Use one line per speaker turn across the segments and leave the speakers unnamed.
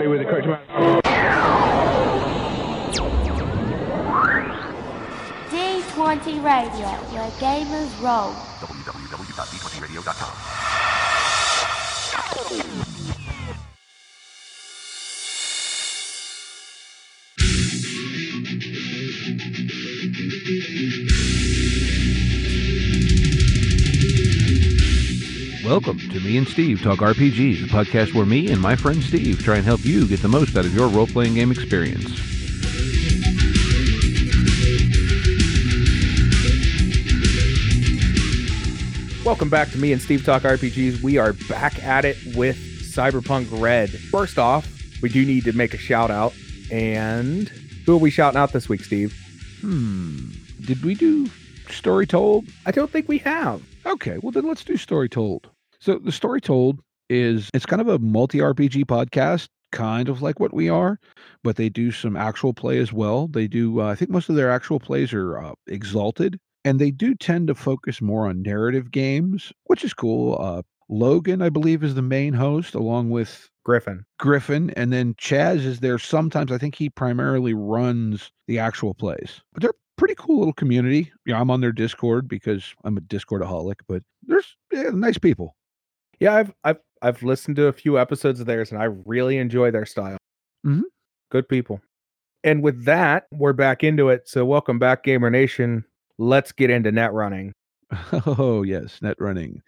correctly with the correct amount.
D20 Radio, where gamers roll.
www.d20radio.com.
Welcome to Me and Steve Talk RPGs, a podcast where me and my friend Steve try and help you get the most out of your role playing game experience.
Welcome back to me and Steve Talk RPGs. We are back at it with Cyberpunk Red. First off, we do need to make a shout out. And who are we shouting out this week, Steve?
Hmm. Did we do Story Told?
I don't think we have.
Okay, well then let's do Story Told. So the Story Told is it's kind of a multi RPG podcast, kind of like what we are, but they do some actual play as well. They do. Uh, I think most of their actual plays are uh, exalted, and they do tend to focus more on narrative games, which is cool. Uh, Logan, I believe, is the main host, along with
Griffin.
Griffin, and then Chaz is there sometimes. I think he primarily runs the actual plays, but they're a pretty cool little community. Yeah, I'm on their Discord because I'm a Discordaholic, but there's yeah, nice people.
Yeah, I've I've I've listened to a few episodes of theirs and I really enjoy their style.
Mhm.
Good people. And with that, we're back into it. So welcome back, Gamer Nation. Let's get into net running.
Oh yes, net running,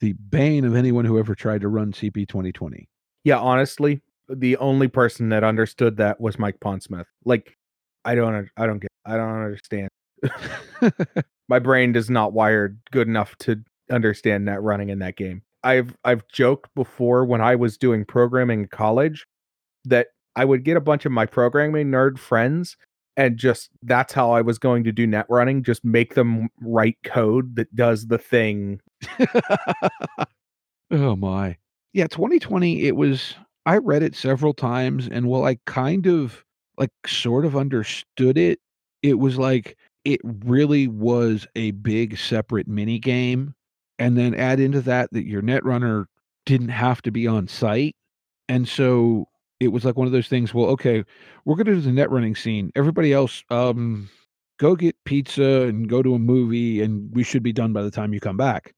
the bane of anyone who ever tried to run CP 2020.
Yeah, honestly, the only person that understood that was Mike Pondsmith. Like, I don't, I don't get, I don't understand. My brain is not wired good enough to understand net running in that game. I've, I've joked before when I was doing programming in college that I would get a bunch of my programming nerd friends and just that's how I was going to do net running. Just make them write code that does the thing.
oh my. Yeah, 2020 it was I read it several times and while I kind of like sort of understood it, it was like it really was a big separate mini game and then add into that that your netrunner didn't have to be on site. And so it was like one of those things, well, okay, we're going to do the net running scene. Everybody else um go get pizza and go to a movie and we should be done by the time you come back.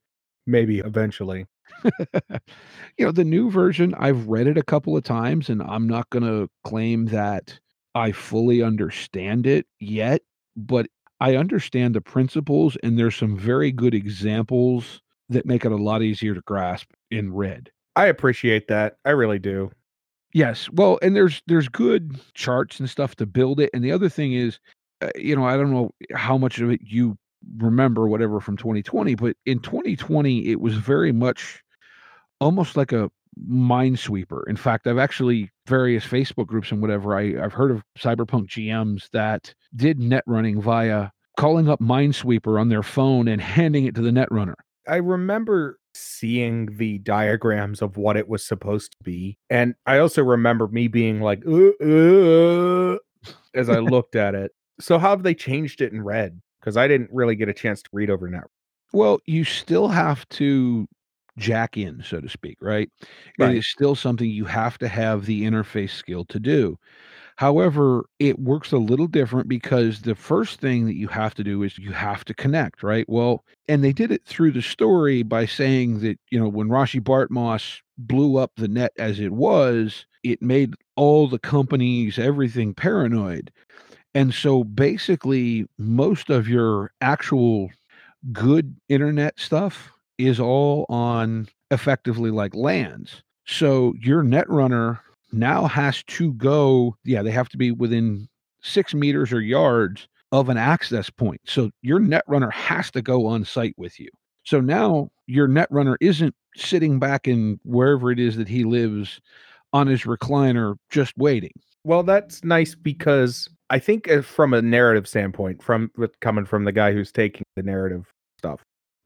Maybe eventually.
you know, the new version, I've read it a couple of times and I'm not going to claim that I fully understand it yet, but I understand the principles and there's some very good examples that make it a lot easier to grasp in red.
I appreciate that. I really do.
Yes. Well, and there's there's good charts and stuff to build it. And the other thing is, uh, you know, I don't know how much of it you remember whatever from 2020, but in 2020 it was very much almost like a minesweeper. In fact, I've actually various Facebook groups and whatever. I I've heard of cyberpunk GMs that did net running via calling up Minesweeper on their phone and handing it to the net runner.
I remember seeing the diagrams of what it was supposed to be. And I also remember me being like, uh, uh, as I looked at it. So, how have they changed it in red? Because I didn't really get a chance to read over net.
Well, you still have to jack in, so to speak, right?
Right.
It is still something you have to have the interface skill to do. However, it works a little different because the first thing that you have to do is you have to connect, right? Well, and they did it through the story by saying that, you know, when Rache Bartmoss blew up the net as it was, it made all the companies, everything paranoid. And so basically, most of your actual good internet stuff is all on effectively like LANs. So your netrunner now has to go, yeah, they have to be within six meters or yards of an access point. So your net runner has to go on site with you. So now your net runner isn't sitting back in wherever it is that he lives on his recliner just waiting.
Well, that's nice because I think uh, from a narrative standpoint, from coming from the guy who's taking the narrative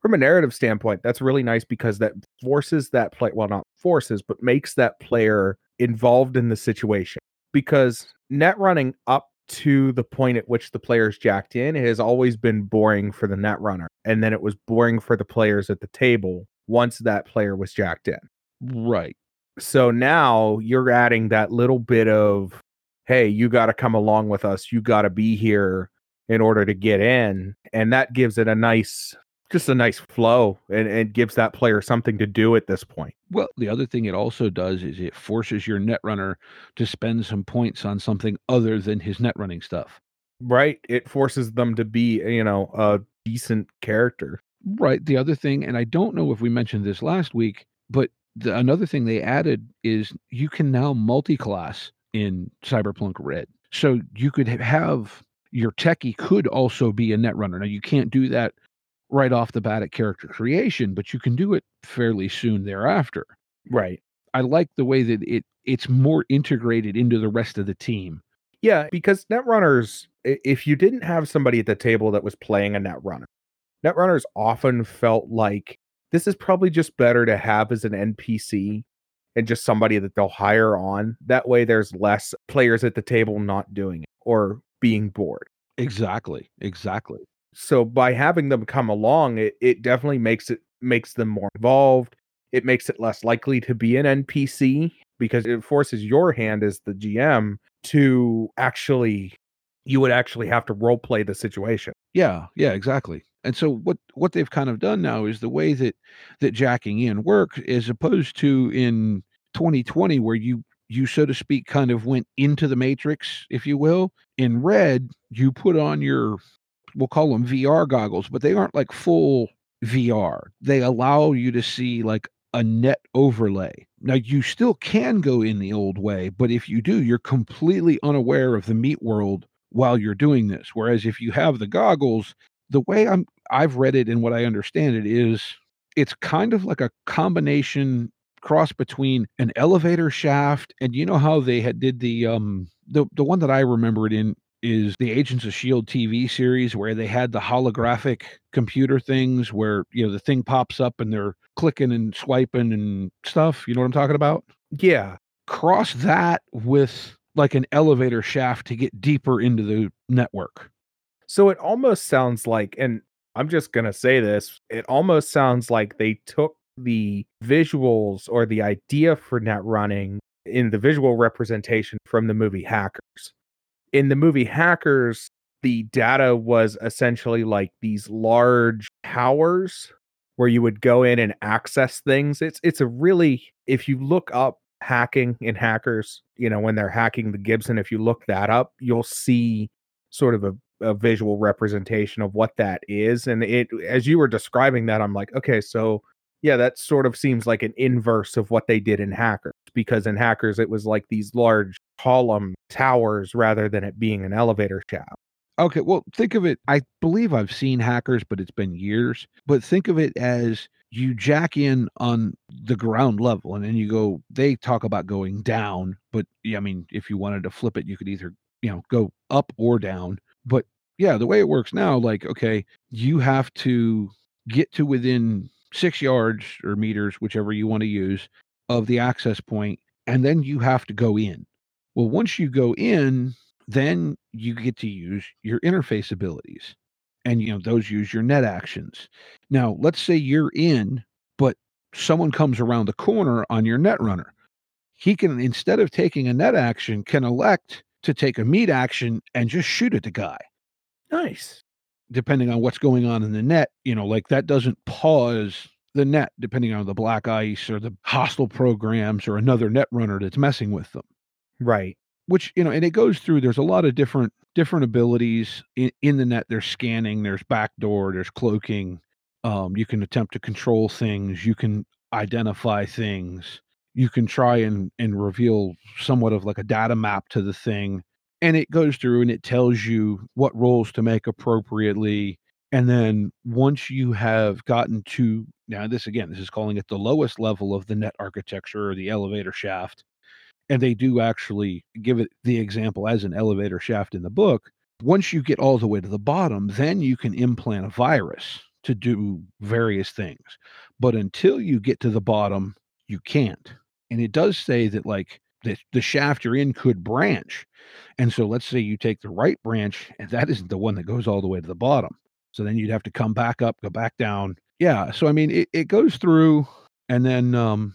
from a narrative standpoint, that's really nice because that forces that play well, not forces, but makes that player involved in the situation. Because net running up to the point at which the player's jacked in has always been boring for the net runner. And then it was boring for the players at the table once that player was jacked in.
Right.
So now you're adding that little bit of, hey, you got to come along with us. You got to be here in order to get in. And that gives it a nice, just a nice flow and, and gives that player something to do at this point.
Well, the other thing it also does is it forces your net runner to spend some points on something other than his net running stuff.
Right. It forces them to be, you know, a decent character.
Right. The other thing, and I don't know if we mentioned this last week, but the, another thing they added is you can now multi-class in Cyberpunk Red. So you could have your techie could also be a net runner. Now you can't do that right off the bat at character creation, but you can do it fairly soon thereafter.
Right.
I like the way that it it's more integrated into the rest of the team.
Yeah, because netrunners, if you didn't have somebody at the table that was playing a netrunner, netrunners often felt like this is probably just better to have as an NPC and just somebody that they'll hire on. That way, there's less players at the table not doing it or being bored.
Exactly. Exactly.
So by having them come along, it, it definitely makes it makes them more involved. It makes it less likely to be an NPC because it forces your hand as the GM to actually you would actually have to role play the situation.
Yeah, yeah, exactly. And so what what they've kind of done now is the way that that jacking in works as opposed to in 2020 where you you so to speak kind of went into the matrix if you will in red you put on your we'll call them VR goggles but they aren't like full VR they allow you to see like a net overlay. Now you still can go in the old way but if you do you're completely unaware of the meat world while you're doing this. Whereas if you have the goggles the way I'm I've read it and what I understand it is it's kind of like a combination cross between an elevator shaft and you know how they had did the um the the one that I remember it in is the Agents of Shield TV series where they had the holographic computer things where you know the thing pops up and they're clicking and swiping and stuff. You know what I'm talking about?
Yeah.
Cross that with like an elevator shaft to get deeper into the network.
So it almost sounds like, and I'm just going to say this, it almost sounds like they took the visuals or the idea for net running in the visual representation from the movie Hackers. In the movie Hackers, the data was essentially like these large towers where you would go in and access things. It's it's a really if you look up hacking in hackers, you know, when they're hacking the Gibson, if you look that up, you'll see sort of a a visual representation of what that is and it as you were describing that i'm like okay so yeah that sort of seems like an inverse of what they did in hackers because in hackers it was like these large column towers rather than it being an elevator shaft
okay well think of it i believe i've seen hackers but it's been years but think of it as you jack in on the ground level and then you go they talk about going down but yeah, i mean if you wanted to flip it you could either you know go up or down but yeah, the way it works now, like, okay, you have to get to within six yards or meters, whichever you want to use, of the access point, and then you have to go in. Well, once you go in, then you get to use your interface abilities. And you know, those use your net actions. Now, let's say you're in, but someone comes around the corner on your net runner. He can, instead of taking a net action, can elect to take a meat action and just shoot at the guy.
Nice.
Depending on what's going on in the net, you know, like that doesn't pause the net, depending on the black ice or the hostile programs or another net runner that's messing with them.
Right.
Which, you know, and it goes through, there's a lot of different different abilities in, in the net. There's scanning, there's backdoor, there's cloaking. Um, you can attempt to control things, you can identify things you can try and and reveal somewhat of like a data map to the thing and it goes through and it tells you what roles to make appropriately and then once you have gotten to now this again this is calling it the lowest level of the net architecture or the elevator shaft and they do actually give it the example as an elevator shaft in the book once you get all the way to the bottom then you can implant a virus to do various things. But until you get to the bottom you can't. And it does say that like the, the shaft you're in could branch. And so let's say you take the right branch and that isn't the one that goes all the way to the bottom. So then you'd have to come back up go back down. Yeah so i mean it, it goes through and then um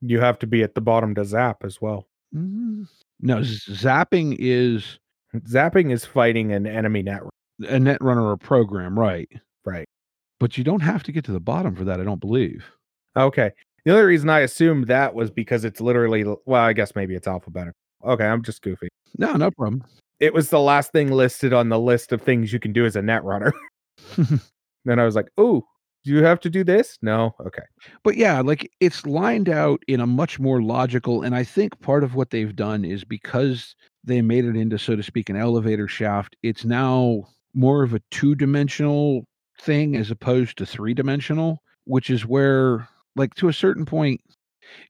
You have to be at the bottom to zap as well.
Mm, No, zapping is
Zapping is fighting an enemy net
a net runner or program, right?
Right.
But you don't have to get to the bottom for that, I don't believe.
Okay. The only reason I assumed that was because it's literally well, I guess maybe it's alphabetical. Okay, I'm just goofy.
No, no problem.
It was the last thing listed on the list of things you can do as a net runner. then I was like, "Oh, do you have to do this?" No. Okay.
But yeah, like it's lined out in a much more logical, and I think part of what they've done is because they made it into, so to speak, an elevator shaft, it's now more of a two dimensional thing as opposed to three dimensional, which is where, like, to a certain point,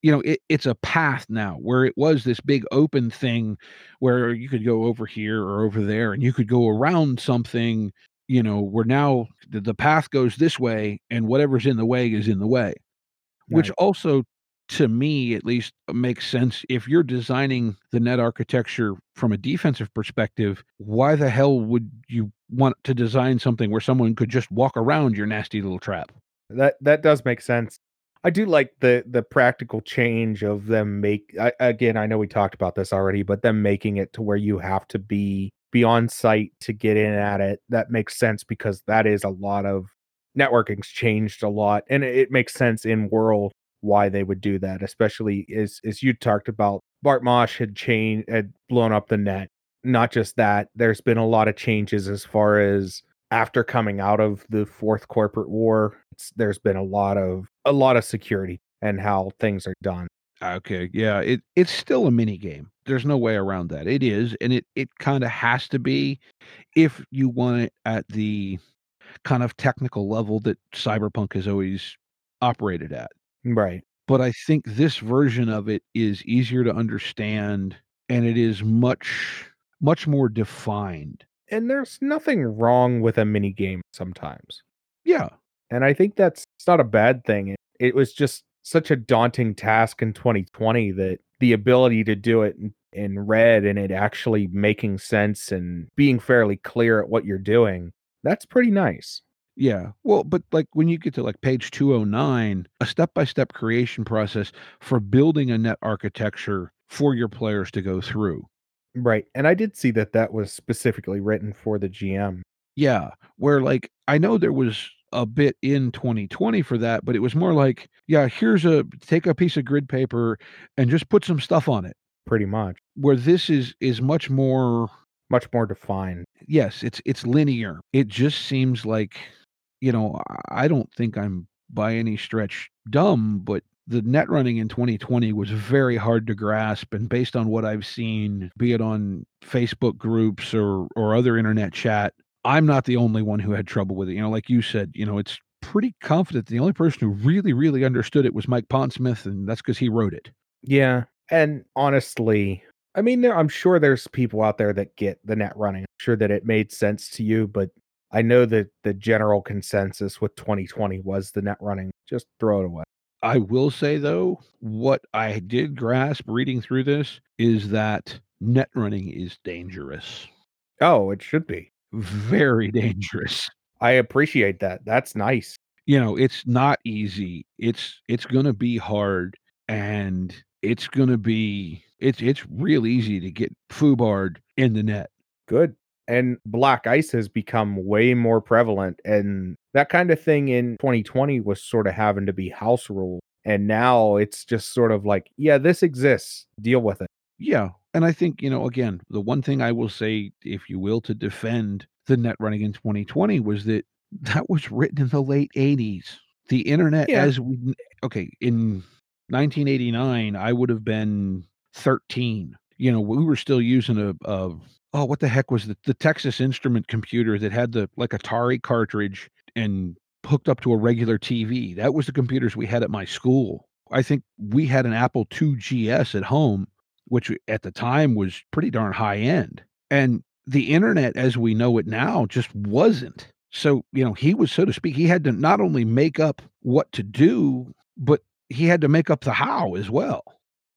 you know, it, it's a path now where it was this big open thing where you could go over here or over there and you could go around something, you know, we're now the, the path goes this way and whatever's in the way is in the way which also to me at least uh, makes sense. If you're designing the net architecture from a defensive perspective why the hell would you want to design something where someone could just walk around your nasty little trap?
That that does make sense. I do like the the practical change of them make I, again, I know we talked about this already, but them making it to where you have to be be on site to get in at it. That makes sense because that is a lot of networking's changed a lot and it, makes sense in world why they would do that, especially as as you talked about Bartmoss had changed had blown up the net. Not just that, there's been a lot of changes as far as after coming out of the fourth corporate war there's been a lot of a lot of security and how things are done
okay yeah it it's still a mini game there's no way around that it is and it it kind of has to be if you want it at the kind of technical level that cyberpunk has always operated at
right
but I think this version of it is easier to understand and it is much much more defined.
and there's nothing wrong with a mini game sometimes
Yeah.
and i think that's it's not a bad thing it, it was just such a daunting task in 2020 that the ability to do it in, in red and it actually making sense and being fairly clear at what you're doing that's pretty nice
Yeah. Well, but like when you get to like page 209, a step-by-step creation process for building a net architecture for your players to go through.
right and i did see that that was specifically written for the gm
Yeah, where like I know there was a bit in 2020 for that, but it was more like, yeah, here's a take a piece of grid paper and just put some stuff on it.
pretty much
Where this is is much more
much more defined
yes, it's it's linear. It just seems like, you know, I don't think I'm by any stretch dumb, but the net running in 2020 was very hard to grasp and based on what I've seen, be it on Facebook groups or or other internet chat, I'm not the only one who had trouble with it. You know, like you said, you know, it's pretty confident the only person who really really understood it was Mike Pondsmith and that's cuz he wrote it.
Yeah. And honestly, I mean, there, I'm sure there's people out there that get the net running. I'm sure that it made sense to you, but I know that the general consensus with 2020 was the net running. Just throw it away.
I will say though, what I did grasp reading through this is that net running is dangerous.
Oh, it should be.
Very dangerous.
I appreciate that. That's nice.
You know, it's not easy. It's it's going to be hard and it's going to be it's it's real easy to get foobarred in the net.
Good. And black ice has become way more prevalent. And that kind of thing in 2020 was sort of having to be house rule. And now it's just sort of like, yeah, this exists. Deal with it.
Yeah. And I think, you know, again, the one thing I will say, if you will, to defend the net running in 2020 was that that was written in the late 80s. The internet,
Yeah.
as we, okay, in 1989, I would have been 13. You know, we were still using a, a oh, what the heck was the, the Texas Instrument computer that had the like Atari cartridge and hooked up to a regular TV. That was the computers we had at my school. I think we had an Apple II GS at home which at the time was pretty darn high end. And the internet as we know it now just wasn't. So, you know, he was, so to speak, he had to not only make up what to do, but he had to make up the how as well.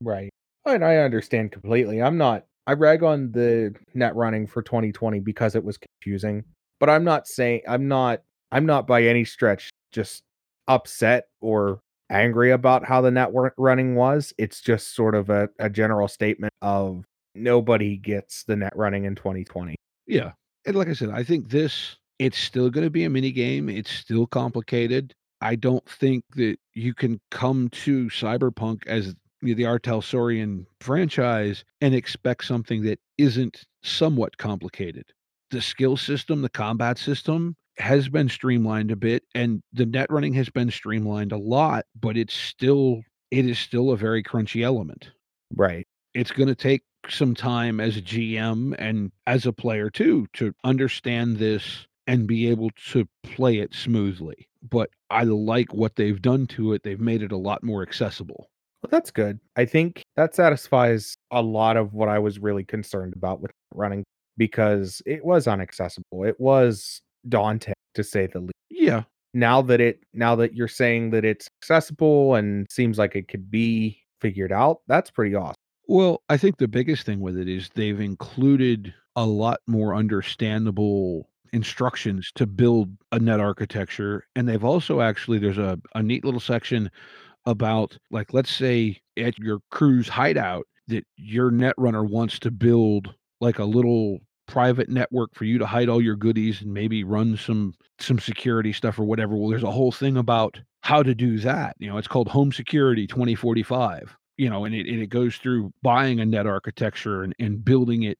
Right. Oh, and I understand completely. I'm not I rag on the net running for 2020 because it was confusing, but I'm not saying I'm not I'm not by any stretch just upset or angry about how the network running was. It's just sort of a, a general statement of nobody gets the net running in 2020.
Yeah. And like I said, I think this it's still going to be a mini game. It's still complicated. I don't think that you can come to Cyberpunk as the R. Talsorian franchise and expect something that isn't somewhat complicated. The skill system, the combat system has been streamlined a bit and the net running has been streamlined a lot, but it's still it is still a very crunchy element.
Right.
It's going to take some time as a GM and as a player too to understand this and be able to play it smoothly. But I like what they've done to it. They've made it a lot more accessible.
Well, that's good. I think that satisfies a lot of what I was really concerned about with running because it was inaccessible. It was daunting to say the least.
Yeah.
Now that it now that you're saying that it's accessible and seems like it could be figured out, that's pretty awesome.
Well, I think the biggest thing with it is they've included a lot more understandable instructions to build a net architecture. And they've also actually, there's a, a neat little section about, like, let's say at your crew's hideout that your net runner wants to build like a little private network for you to hide all your goodies and maybe run some some security stuff or whatever well there's a whole thing about how to do that you know it's called home security 2045 you know and it, and it goes through buying a net architecture and, and building it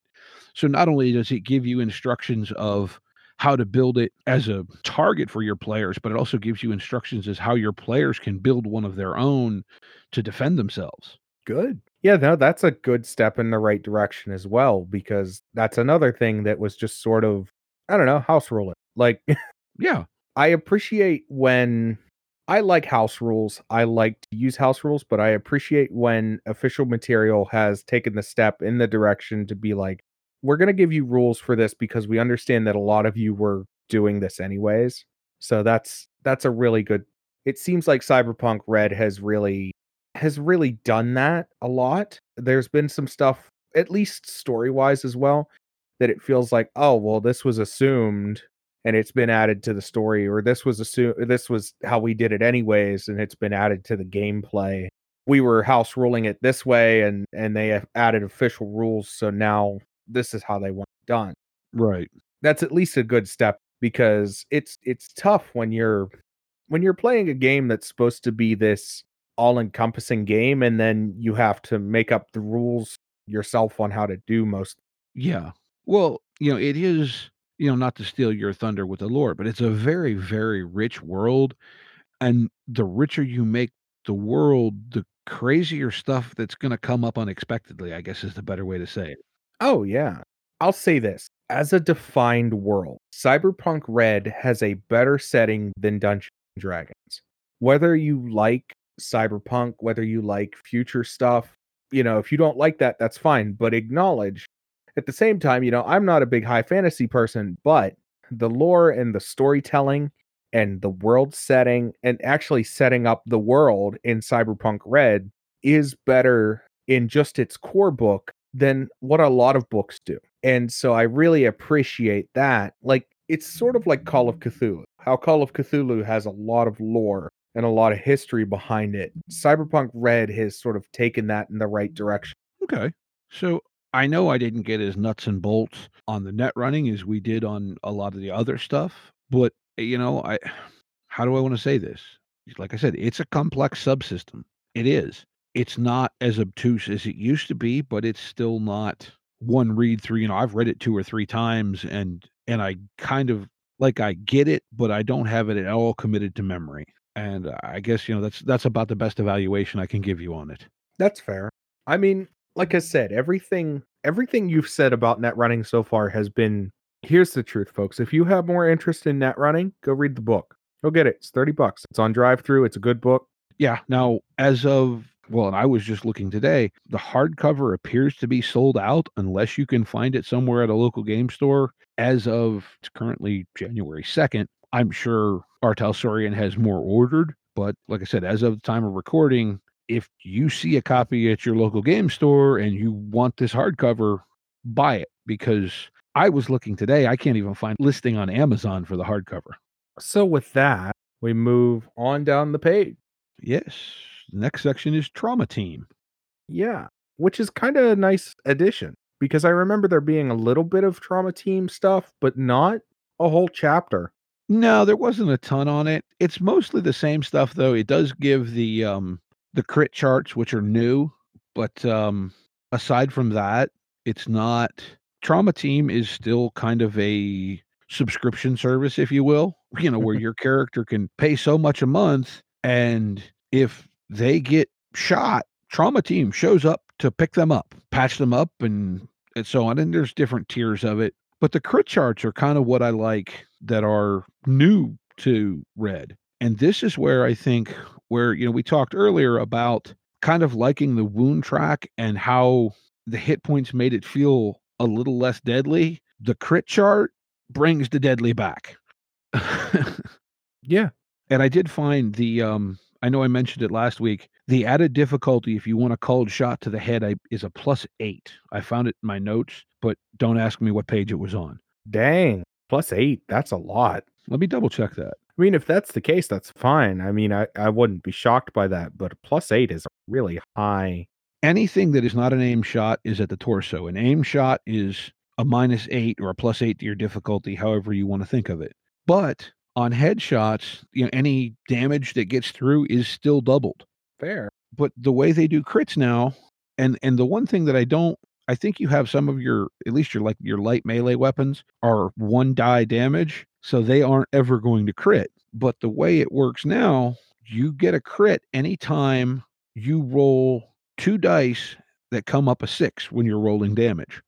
so not only does it give you instructions of how to build it as a target for your players, but it also gives you instructions as how your players can build one of their own to defend themselves.
Good. Yeah, no, that's a good step in the right direction as well, because that's another thing that was just sort of, I don't know, house ruling. Like,
yeah,
I appreciate when I like house rules. I like to use house rules, but I appreciate when official material has taken the step in the direction to be like, we're going to give you rules for this because we understand that a lot of you were doing this anyways. So that's that's a really good it seems like Cyberpunk Red has really has really done that a lot. There's been some stuff at least story-wise as well that it feels like, oh, well this was assumed and it's been added to the story or this was assumed this was how we did it anyways and it's been added to the gameplay. We were house ruling it this way and and they have added official rules so now this is how they want it done.
Right.
That's at least a good step because it's it's tough when you're when you're playing a game that's supposed to be this all-encompassing game and then you have to make up the rules yourself on how to do most
yeah well you know it is you know not to steal your thunder with the lore but it's a very very rich world and the richer you make the world the crazier stuff that's going to come up unexpectedly i guess is the better way to say it
Oh, yeah. I'll say this as a defined world, Cyberpunk Red has a better setting than Dungeons and Dragons. Whether you like cyberpunk, whether you like future stuff, you know, if you don't like that, that's fine, but acknowledge at the same time, you know, I'm not a big high fantasy person, but the lore and the storytelling and the world setting and actually setting up the world in Cyberpunk Red is better in just its core book than what a lot of books do. And so I really appreciate that. Like it's sort of like Call of Cthulhu. How Call of Cthulhu has a lot of lore and a lot of history behind it. Cyberpunk Red has sort of taken that in the right mm. direction.
Okay. So I know I didn't get as nuts and bolts on the net running as we did on a lot of the other stuff, but eh, you know, I how do I want to say this? Like I said, it's a complex subsystem. It is it's not as obtuse as it used to be, but it's still not one read through. You know, I've read it two or three times and and I kind of like I get it, but I don't have it at all committed to memory. And I guess, you know, that's that's about the best evaluation I can give you on it.
That's fair. I mean, like I said, everything everything you've said about net running so far has been here's the truth, folks. If you have more interest in net running, go read the book. Go get it. It's 30 bucks. It's on drive through. It's a good book.
Yeah. Now, as of well, and I was just looking today, the hardcover appears to be sold out unless you can find it somewhere at a local game store. As of it's currently January 2nd, I'm sure Artel Sorian has more ordered. But like I said, as of the time of recording, if you see a copy at your local game store and you want this hardcover, buy it because I was looking today. I can't even find listing on Amazon for the hardcover.
So with that, we move on down the page
Yes. The next section is Trauma Team.
Yeah, which is kind of a nice addition because I remember there being a little bit of trauma team stuff, but not a whole chapter.
No, there wasn't a ton on it. It's mostly the same stuff though. It does give the um the crit charts which are new, but um aside from that, it's not Trauma Team is still kind of a subscription service if you will, you know, where your character can pay so much a month and if they get shot, Trauma Team shows up to pick them up, patch them up and and so on and there's different tiers of it. But the crit charts are kind of what I like that are new to Red. And this is where I think where you know we talked earlier about kind of liking the wound track and how the hit points made it feel a little less deadly. The crit chart brings the deadly back.
Yeah.
and I did find the um I know I mentioned it last week. The added difficulty if you want a cold shot to the head I, is a plus 8. I found it in my notes, but don't ask me what page it was on.
Dang. Plus eight. That's a lot.
Let me double check that.
I mean, if that's the case, that's fine. I mean, I, I wouldn't be shocked by that, but plus eight is really high.
anything that is not an aim shot is at the torso. An aim shot is a minus eight or a plus eight to your difficulty, however you want to think of it. But on headshots, you know, any damage that gets through is still doubled.
Fair.
But the way they do crits now, and and the one thing that I don't I think you have some of your at least your like your light melee weapons are one die damage, so they aren't ever going to crit. But the way it works now, you get a crit anytime you roll two dice that come up a six when you're rolling damage.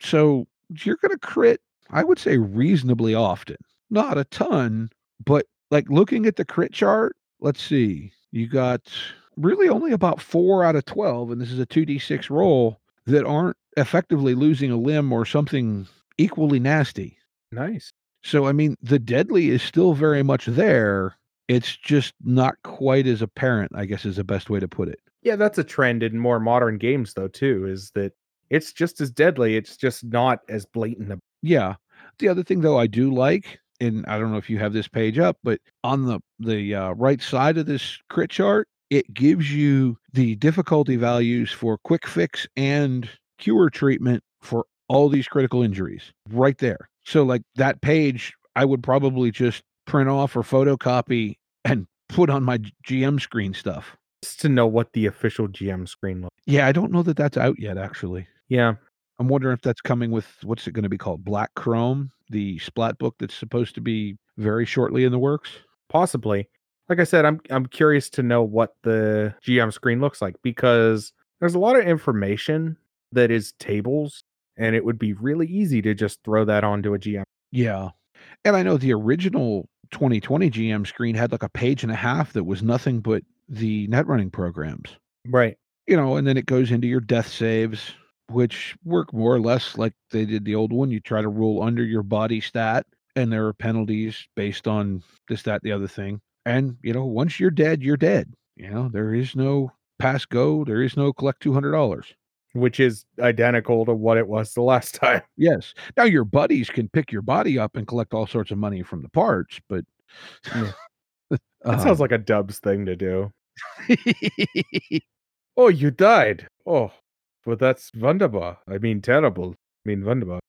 So you're going to crit, I would say, reasonably often. Not a ton, but like looking at the crit chart, let's see, you got really only about four out of 12, and this is a 2d6 roll that aren't effectively losing a limb or something equally nasty.
Nice.
So, I mean, the deadly is still very much there. It's just not quite as apparent, I guess is the best way to put it.
Yeah, that's a trend in more modern games, though, too, is that it's just as deadly. It's just not as blatant.
Yeah. The other thing though I do like, and I don't know if you have this page up, but on the the uh, right side of this crit chart, it gives you the difficulty values for quick fix and cure treatment for all these critical injuries right there. So like that page, I would probably just print off or photocopy and put on my GM screen stuff.
Just to know what the official GM screen looks.
Yeah, I don't know that that's out yet actually.
Yeah.
I'm wondering if that's coming with what's it going to be called? Black Chrome, the splat book that's supposed to be very shortly in the works.
Possibly. Like I said, I'm I'm curious to know what the GM screen looks like because there's a lot of information that is tables, and it would be really easy to just throw that onto a GM.
Yeah. And I know the original 2020 GM screen had like a page and a half that was nothing but the net running programs.
Right.
You know, and then it goes into your death saves, which work more or less like they did the old one. You try to roll under your body stat, and there are penalties based on this, that, the other thing. And, you know, once you're dead, you're dead. You know, there is no pass go, there is no collect $200.
Which is identical to what it was the last time.
Yes. Now your buddies can pick your body up and collect all sorts of money from the parts, but
Yeah. That sounds um like a Dubs thing to do. Oh, you died. Oh, but that's wunderbar. I mean, terrible. I mean, wunderbar.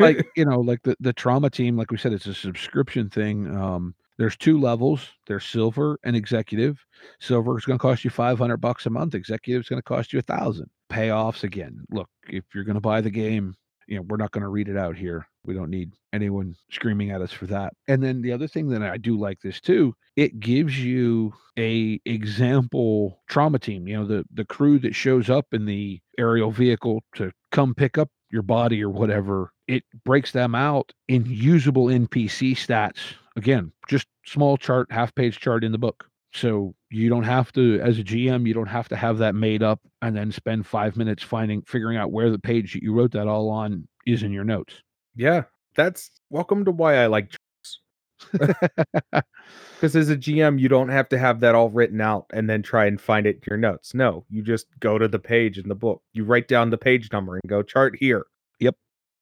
like you know, like the the trauma team, like we said, it's a subscription thing. Um, there's two levels. There's silver and executive. Silver is going to cost you 500 bucks a month. Executive is going to cost you a thousand. Payoffs again. Look, if you're going to buy the game, you know, we're not going to read it out here. We don't need anyone screaming at us for that. And then the other thing that I do like this too, it gives you a example trauma team, you know, the the crew that shows up in the aerial vehicle to come pick up your body or whatever. It breaks them out in usable NPC stats. Again, just small chart, half page chart in the book. So you don't have to, as a GM, you don't have to have that made up and then spend five minutes finding, figuring out where the page that you wrote that all on is in your notes.
yeah, that's welcome to why I like charts. Because as a GM, you don't have to have that all written out and then try and find it in your notes. No, you just go to the page in the book. You write down the page number and go chart here.
Yep.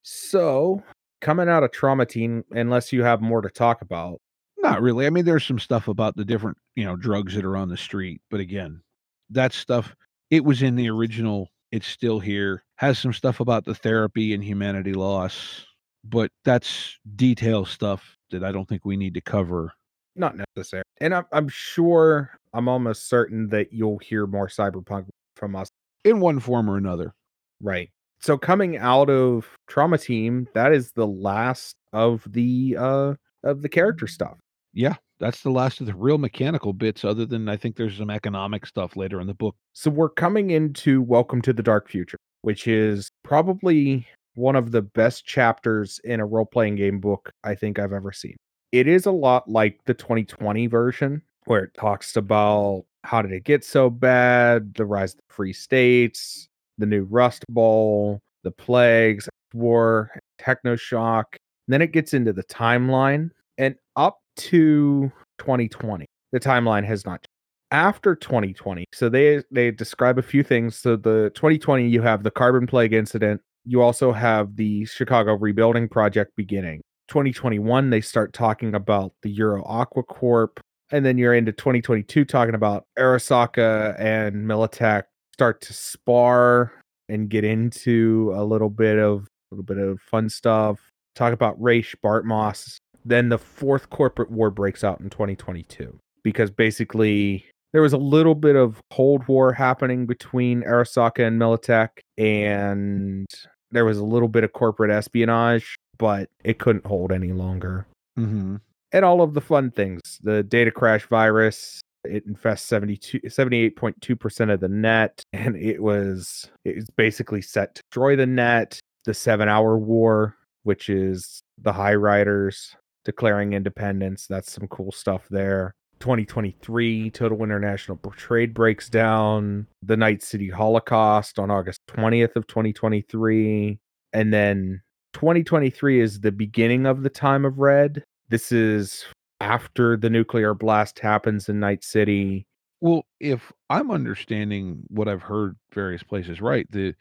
So coming out of trauma team, unless you have more to talk about,
Not really. I mean, there's some stuff about the different, you know, drugs that are on the street, but again, that stuff it was in the original. It's still here. Has some stuff about the therapy and humanity loss, but that's detail stuff that I don't think we need to cover.
Not necessary. And I'm, I'm sure, I'm almost certain that you'll hear more cyberpunk from us.
in one form or another.
Right. So coming out of Trauma Team, that is the last of the uh of the character stuff.
Yeah, that's the last of the real mechanical bits, other than I think there's some economic stuff later in the book.
So we're coming into Welcome to the Dark Future, which is probably one of the best chapters in a role-playing game book I think I've ever seen. It is a lot like the 2020 version, where it talks about how did it get so bad, the rise of the free states, the new Rust Bowl, the plagues, war, techno shock. then it gets into the timeline, and up to 2020, the timeline has not. changed. After 2020, so they they describe a few things. So the 2020, you have the carbon plague incident. You also have the Chicago rebuilding project beginning. 2021, they start talking about the Euro Aqua Corp, and then you're into 2022 talking about Arasaka and Militech start to spar and get into a little bit of a little bit of fun stuff. Talk about Rache Bartmoss. Then the fourth corporate war breaks out in 2022 because basically there was a little bit of Cold War happening between Arasaka and Militech, and there was a little bit of corporate espionage, but it couldn't hold any longer
Mm-hmm.
and all of the fun things. The data crash virus, it infests 72 78.2% of the net and it was it was basically set to destroy the net. The 7-hour war, which is the high riders declaring independence. That's some cool stuff there. 2023 total international trade breaks down the night city holocaust on august 20th of 2023 and then 2023 is the beginning of the time of red. This is after the nuclear blast happens in Night City.
Well, if I'm understanding what I've heard various places right, the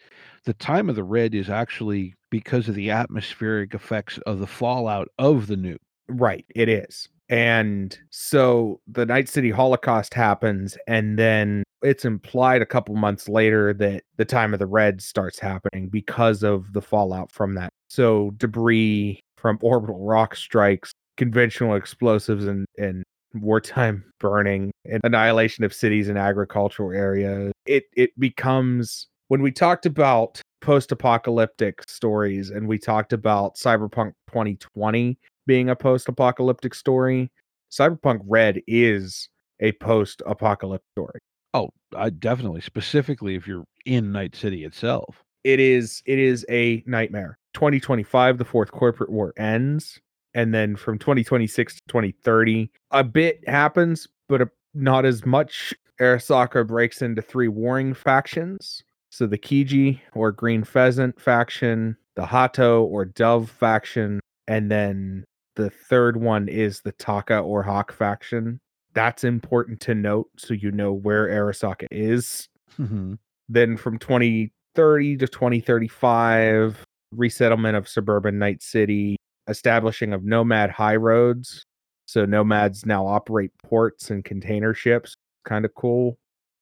the time of the red is actually because of the atmospheric effects of the fallout of the nuke.
Right, it is. And so the Night City Holocaust happens, and then it's implied a couple months later that the time of the red starts happening because of the fallout from that. So debris from orbital rock strikes, conventional explosives, and, and wartime burning and annihilation of cities and agricultural areas. It it becomes when we talked about post-apocalyptic stories and we talked about Cyberpunk 2020 being a post-apocalyptic story, Cyberpunk Red is a post-apocalyptic story.
Oh, I definitely specifically if you're in Night City itself.
It is it is a nightmare. 2025 the fourth corporate war ends and then from 2026 to 2030 a bit happens but a, not as much. Arasaka breaks into three warring factions. So the Kiji or Green Pheasant faction, the Hato or Dove faction, and then the third one is the Taka or Hawk faction. That's important to note so you know where Arasaka is.
Mm-hmm.
Then from 2030 to 2035, resettlement of suburban Night City, establishing of nomad high roads. So nomads now operate ports and container ships. Kind of cool.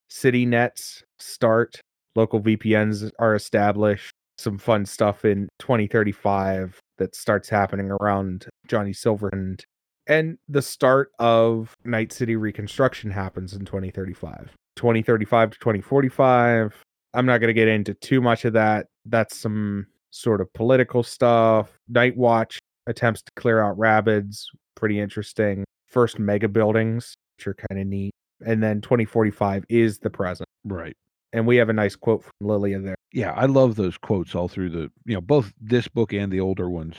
City nets start. Local VPNs are established. Some fun stuff in 2035 that starts happening around Johnny Silverhand. And the start of Night City reconstruction happens in 2035. 2035 to 2045. I'm not going to get into too much of that. That's some sort of political stuff. Night Watch attempts to clear out Rabids. Pretty interesting. First mega buildings, which are kind of neat. And then 2045 is the present.
Right.
And we have a nice quote from Lilia there.
Yeah, I love those quotes all through the, you know, both this book and the older ones.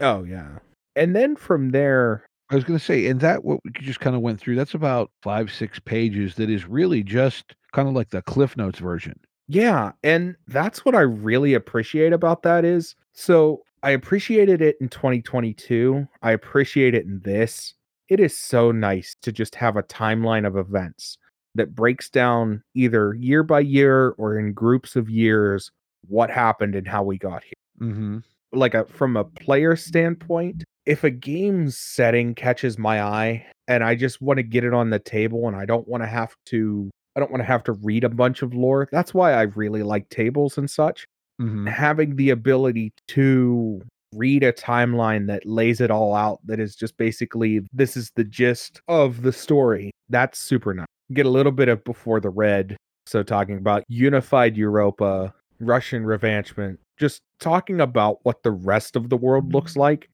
Oh, yeah. And then from there,
I was going to say, and that what we just kind of went through, that's about five, six pages that is really just kind of like the Cliff Notes version.
Yeah, and that's what I really appreciate about that is so I appreciated it in 2022. I appreciate it in this. It is so nice to just have a timeline of events that breaks down either year by year or in groups of years what happened and how we got here.
Mm-hmm.
Like a from a player standpoint, if a game's setting catches my eye and I just want to get it on the table and I don't want to have to I don't want to have to read a bunch of lore. That's why I really like tables and such.
Mhm.
Having the ability to read a timeline that lays it all out that is just basically this is the gist of the story. That's super nice. Get a little bit of before the red. So talking about unified Europa, Russian revanchement, just talking about what the rest of the world looks like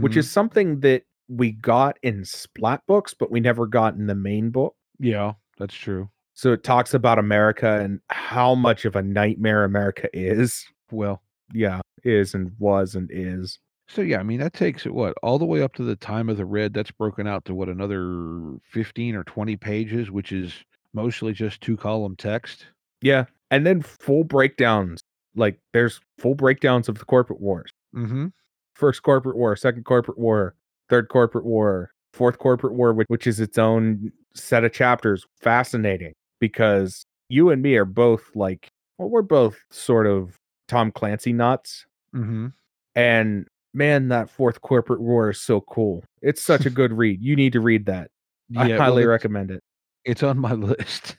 which
Mhm.
is something that we got in splat books, but we never got in the main book.
yeah, that's true.
So it talks about America and how much of a nightmare America is.
Well,
Yeah, is and was and is.
So yeah, I mean that takes it what all the way up to the time of the red. That's broken out to what another fifteen or twenty pages, which is mostly just two column text.
Yeah. And then full breakdowns. Like there's full breakdowns of the corporate wars.
Mm-hmm.
First corporate war, second corporate war, third corporate war, fourth corporate war, which, which is its own set of chapters. Fascinating because you and me are both like, well, we're both sort of Tom Clancy nuts.
Mm-hmm.
And man, that fourth corporate war is so cool. It's such a good read. You need to read that. I
Yeah,
highly
well,
recommend it.
it's on my list.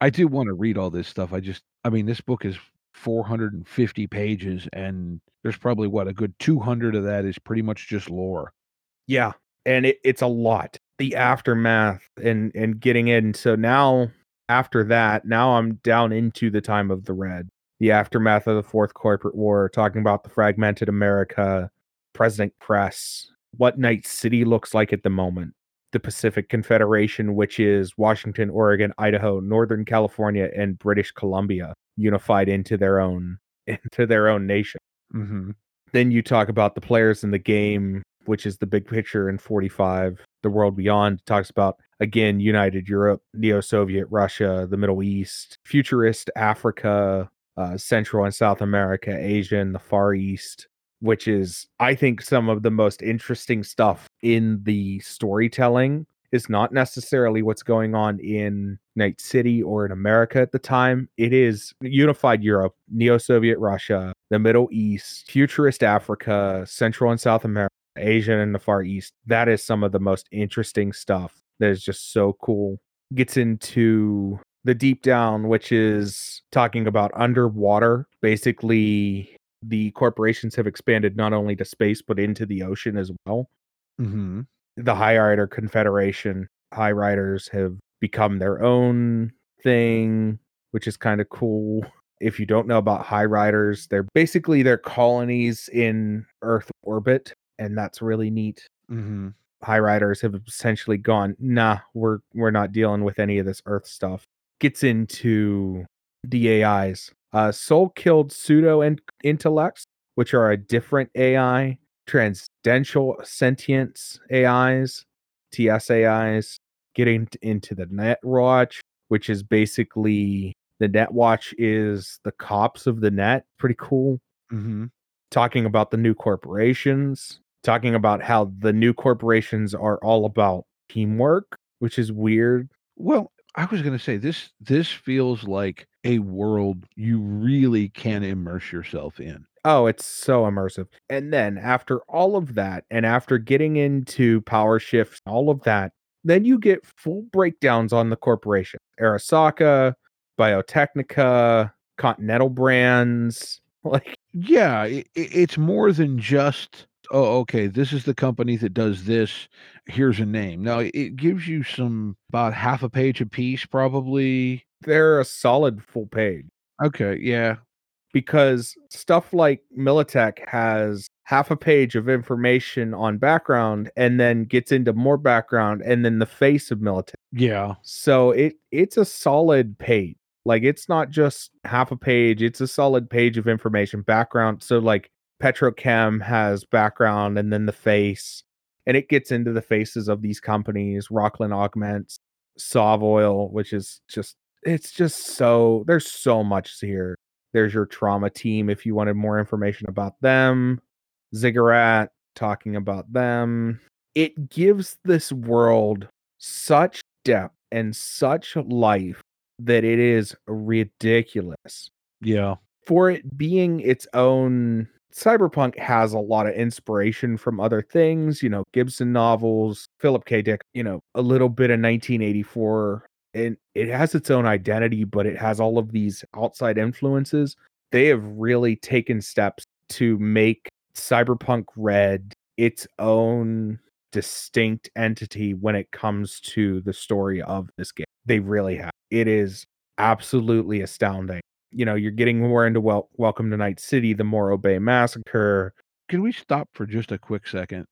I do want to read all this stuff. I just, I mean, this book is 450 pages, and there's probably what a good 200 of that is pretty much just lore.
Yeah. And it, it's a lot. The aftermath and and getting in. So now after that, now I'm down into the time of the red. The aftermath of the fourth corporate war, talking about the fragmented America, President Kress, what Night City looks like at the moment, the Pacific Confederation, which is Washington, Oregon, Idaho, Northern California, and British Columbia, unified into their own into their own nation.
Mm-hmm.
Then you talk about the players in the game, which is the big picture in 45. The World Beyond talks about, again, United Europe, Neo Soviet Russia, the Middle East, futurist Africa, uh, Central and South America, Asia, and the Far East, which is, I think, some of the most interesting stuff in the storytelling. Is not necessarily what's going on in Night City or in America at the time. It is unified Europe, Neo Soviet Russia, the Middle East, futurist Africa, Central and South America, Asia, and the Far East. That is some of the most interesting stuff that is just so cool. Gets into the deep down, which is talking about underwater. Basically, the corporations have expanded not only to space, but into the ocean as well.
Mm-hmm.
The High Rider Confederation, High Riders have become their own thing, which is kind of cool. If you don't know about High Riders, they're basically their colonies in Earth orbit, and that's really neat.
Mm-hmm.
High Riders have essentially gone, nah, we're we're not dealing with any of this Earth stuff. Gets into the AIs. Uh, Soul killed pseudo in- intellects, which are a different AI, transcendental sentience AIs, TSAIs. Getting into the Netwatch, which is basically the Netwatch is the cops of the net. Pretty cool
Mm-hmm.
talking about the new corporations, talking about how the new corporations are all about teamwork, which is weird.
Well, I was going to say this. This feels like a world you really can immerse yourself in.
Oh, it's so immersive. And then after all of that, and after getting into power shifts, all of that, then you get full breakdowns on the corporation. Arasaka, Biotechnica, Continental Brands. Like,
Yeah, i i- it's more than just oh, okay, this is the company that does this. Here's a name. Now it gives you some about half a page a piece, probably.
they're a solid full page.
Okay, yeah,
because stuff like Militech has half a page of information on background and then gets into more background and then the face of Militech.
yeah,
So it it's a solid page. Like it's not just half a page, it's a solid page of information background. So like Petrochem has background and then the face and it gets into the faces of these companies, Rocklin Augments, SovOil, which is just it's just so there's so much here. There's your trauma team if you wanted more information about them. Ziggurat talking about them. It gives this world such depth and such life that it is ridiculous.
yeah.
For it being its own Cyberpunk has a lot of inspiration from other things, you know, Gibson novels, Philip K. Dick, you know, a little bit of 1984. And it has its own identity, but it has all of these outside influences. They have really taken steps to make Cyberpunk Red its own distinct entity when it comes to the story of this game. They really have. It is absolutely astounding. You know, you're getting more into wel- Welcome to Night City, the Morro Bay Massacre.
Can we stop for just a quick second?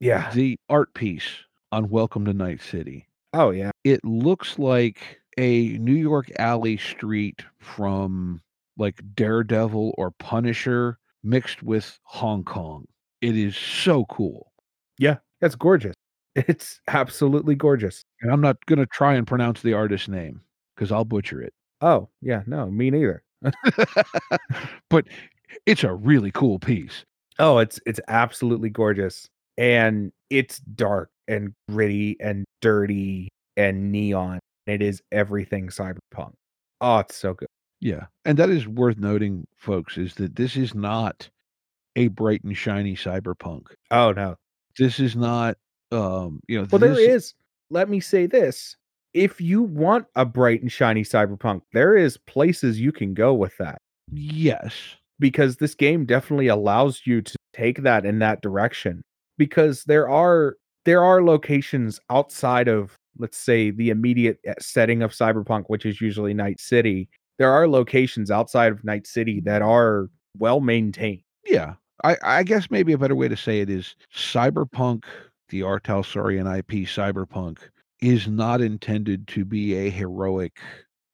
Yeah.
The art piece on Welcome to Night City.
Oh, yeah.
It looks like a New York alley street from like Daredevil or Punisher mixed with Hong Kong. It is so cool.
Yeah. That's gorgeous. It's absolutely gorgeous.
And I'm not going to try and pronounce the artist's name because I'll butcher it.
Oh, yeah. No, me neither.
but it's a really cool piece.
Oh, it's it's absolutely gorgeous. And it's dark and gritty and dirty and neon. It is everything cyberpunk. Oh, it's so good.
Yeah. And that is worth noting, folks, is that this is not a bright and shiny cyberpunk.
Oh no.
This is not um, you know,
Well, there
this-
is. Let me say this. If you want a bright and shiny cyberpunk, there is places you can go with that
Yes.
because this game definitely allows you to take that in that direction because there are there are locations outside of let's say the immediate uh, setting of cyberpunk which is usually night city there are locations outside of night city that are well maintained
Yeah. I, I guess maybe a better way to say it is cyberpunk, the R. Talsorian IP cyberpunk, is not intended to be a heroic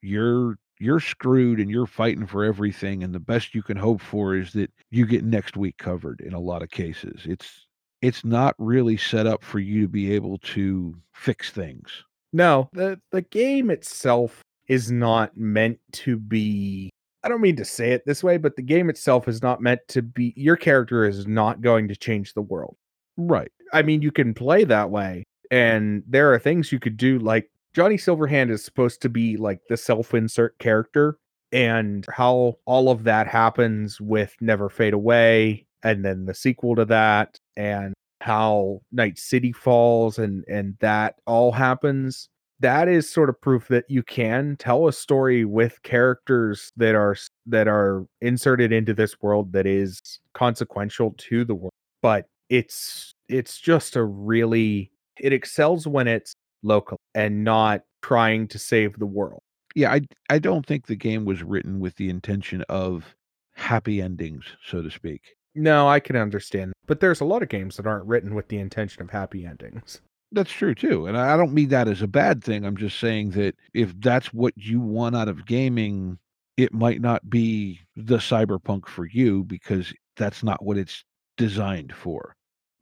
you're you're screwed and you're fighting for everything and the best you can hope for is that you get next week covered in a lot of cases. It's it's not really set up for you to be able to fix things.
No, the the game itself is not meant to be I don't mean to say it this way, but the game itself is not meant to be your character is not going to change the world.
Right.
I mean, you can play that way and there are things you could do like Johnny Silverhand is supposed to be like the self-insert character and how all of that happens with Never Fade Away and then the sequel to that and how Night City falls and and that all happens. That is sort of proof that you can tell a story with characters that are that are inserted into this world that is consequential to the world but it's it's just a really it excels when it's local and not trying to save the world
Yeah, I I don't think the game was written with the intention of happy endings, so to speak.
no i can understand but there's a lot of games that aren't written with the intention of happy endings
That's true too. And I I don't mean that as a bad thing. I'm just saying that if that's what you want out of gaming, it might not be the cyberpunk for you because that's not what it's designed for.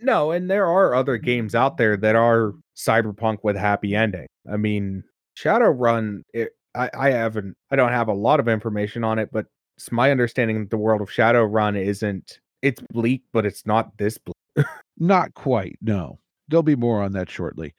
No, and there are other mm-hmm. games out there that are cyberpunk with happy ending. I mean, Shadowrun, it, I, I haven't, I don't have a lot of information on it, but it's my understanding that the world of Shadowrun isn't, it's bleak, but it's not this bleak.
Not quite, no. There'll be more on that shortly.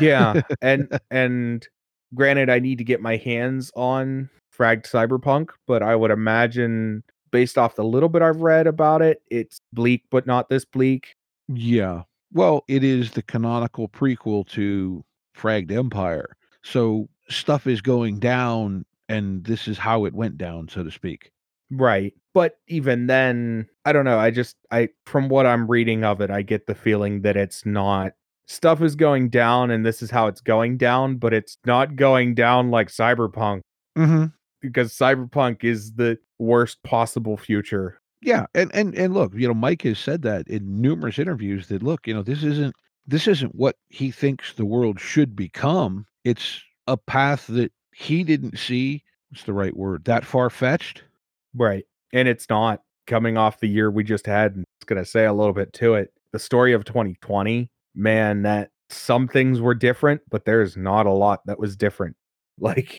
Yeah, and and granted, I need to get my hands on Fragged Cyberpunk, but I would imagine, based off the little bit I've read about it, it's bleak, but not this bleak.
Yeah. Well, it is the canonical prequel to Fragged Empire. So stuff is going down and this is how it went down, so to speak.
Right. But even then, I don't know. I just I from what I'm reading of it, I get the feeling that it's not stuff is going down and this is how it's going down, but it's not going down like Cyberpunk
Mm-hmm.
because Cyberpunk is the worst possible future.
Yeah, and and and look, you know, Mike has said that in numerous interviews that look, you know, this isn't this isn't what he thinks the world should become. It's a path that he didn't see. What's the right word? That far fetched.
Right. And it's not coming off the year we just had. And it's going to say a little bit to it. The story of 2020, man, that some things were different, but there's not a lot that was different. Like,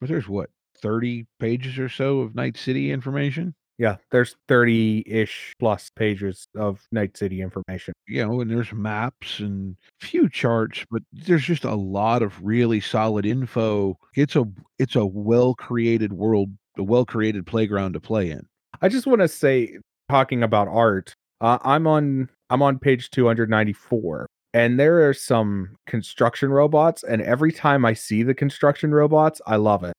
But there's what thirty pages or so of Night City information.
Yeah, there's 30 ish plus pages of Night City information.
You know, and there's maps and few charts, but there's just a lot of really solid info. It's a it's a well created world, a well created playground to play in.
I just want to say talking about art, uh, I'm on I'm on page 294, and there are some construction robots, and every time I see the construction robots, I love it.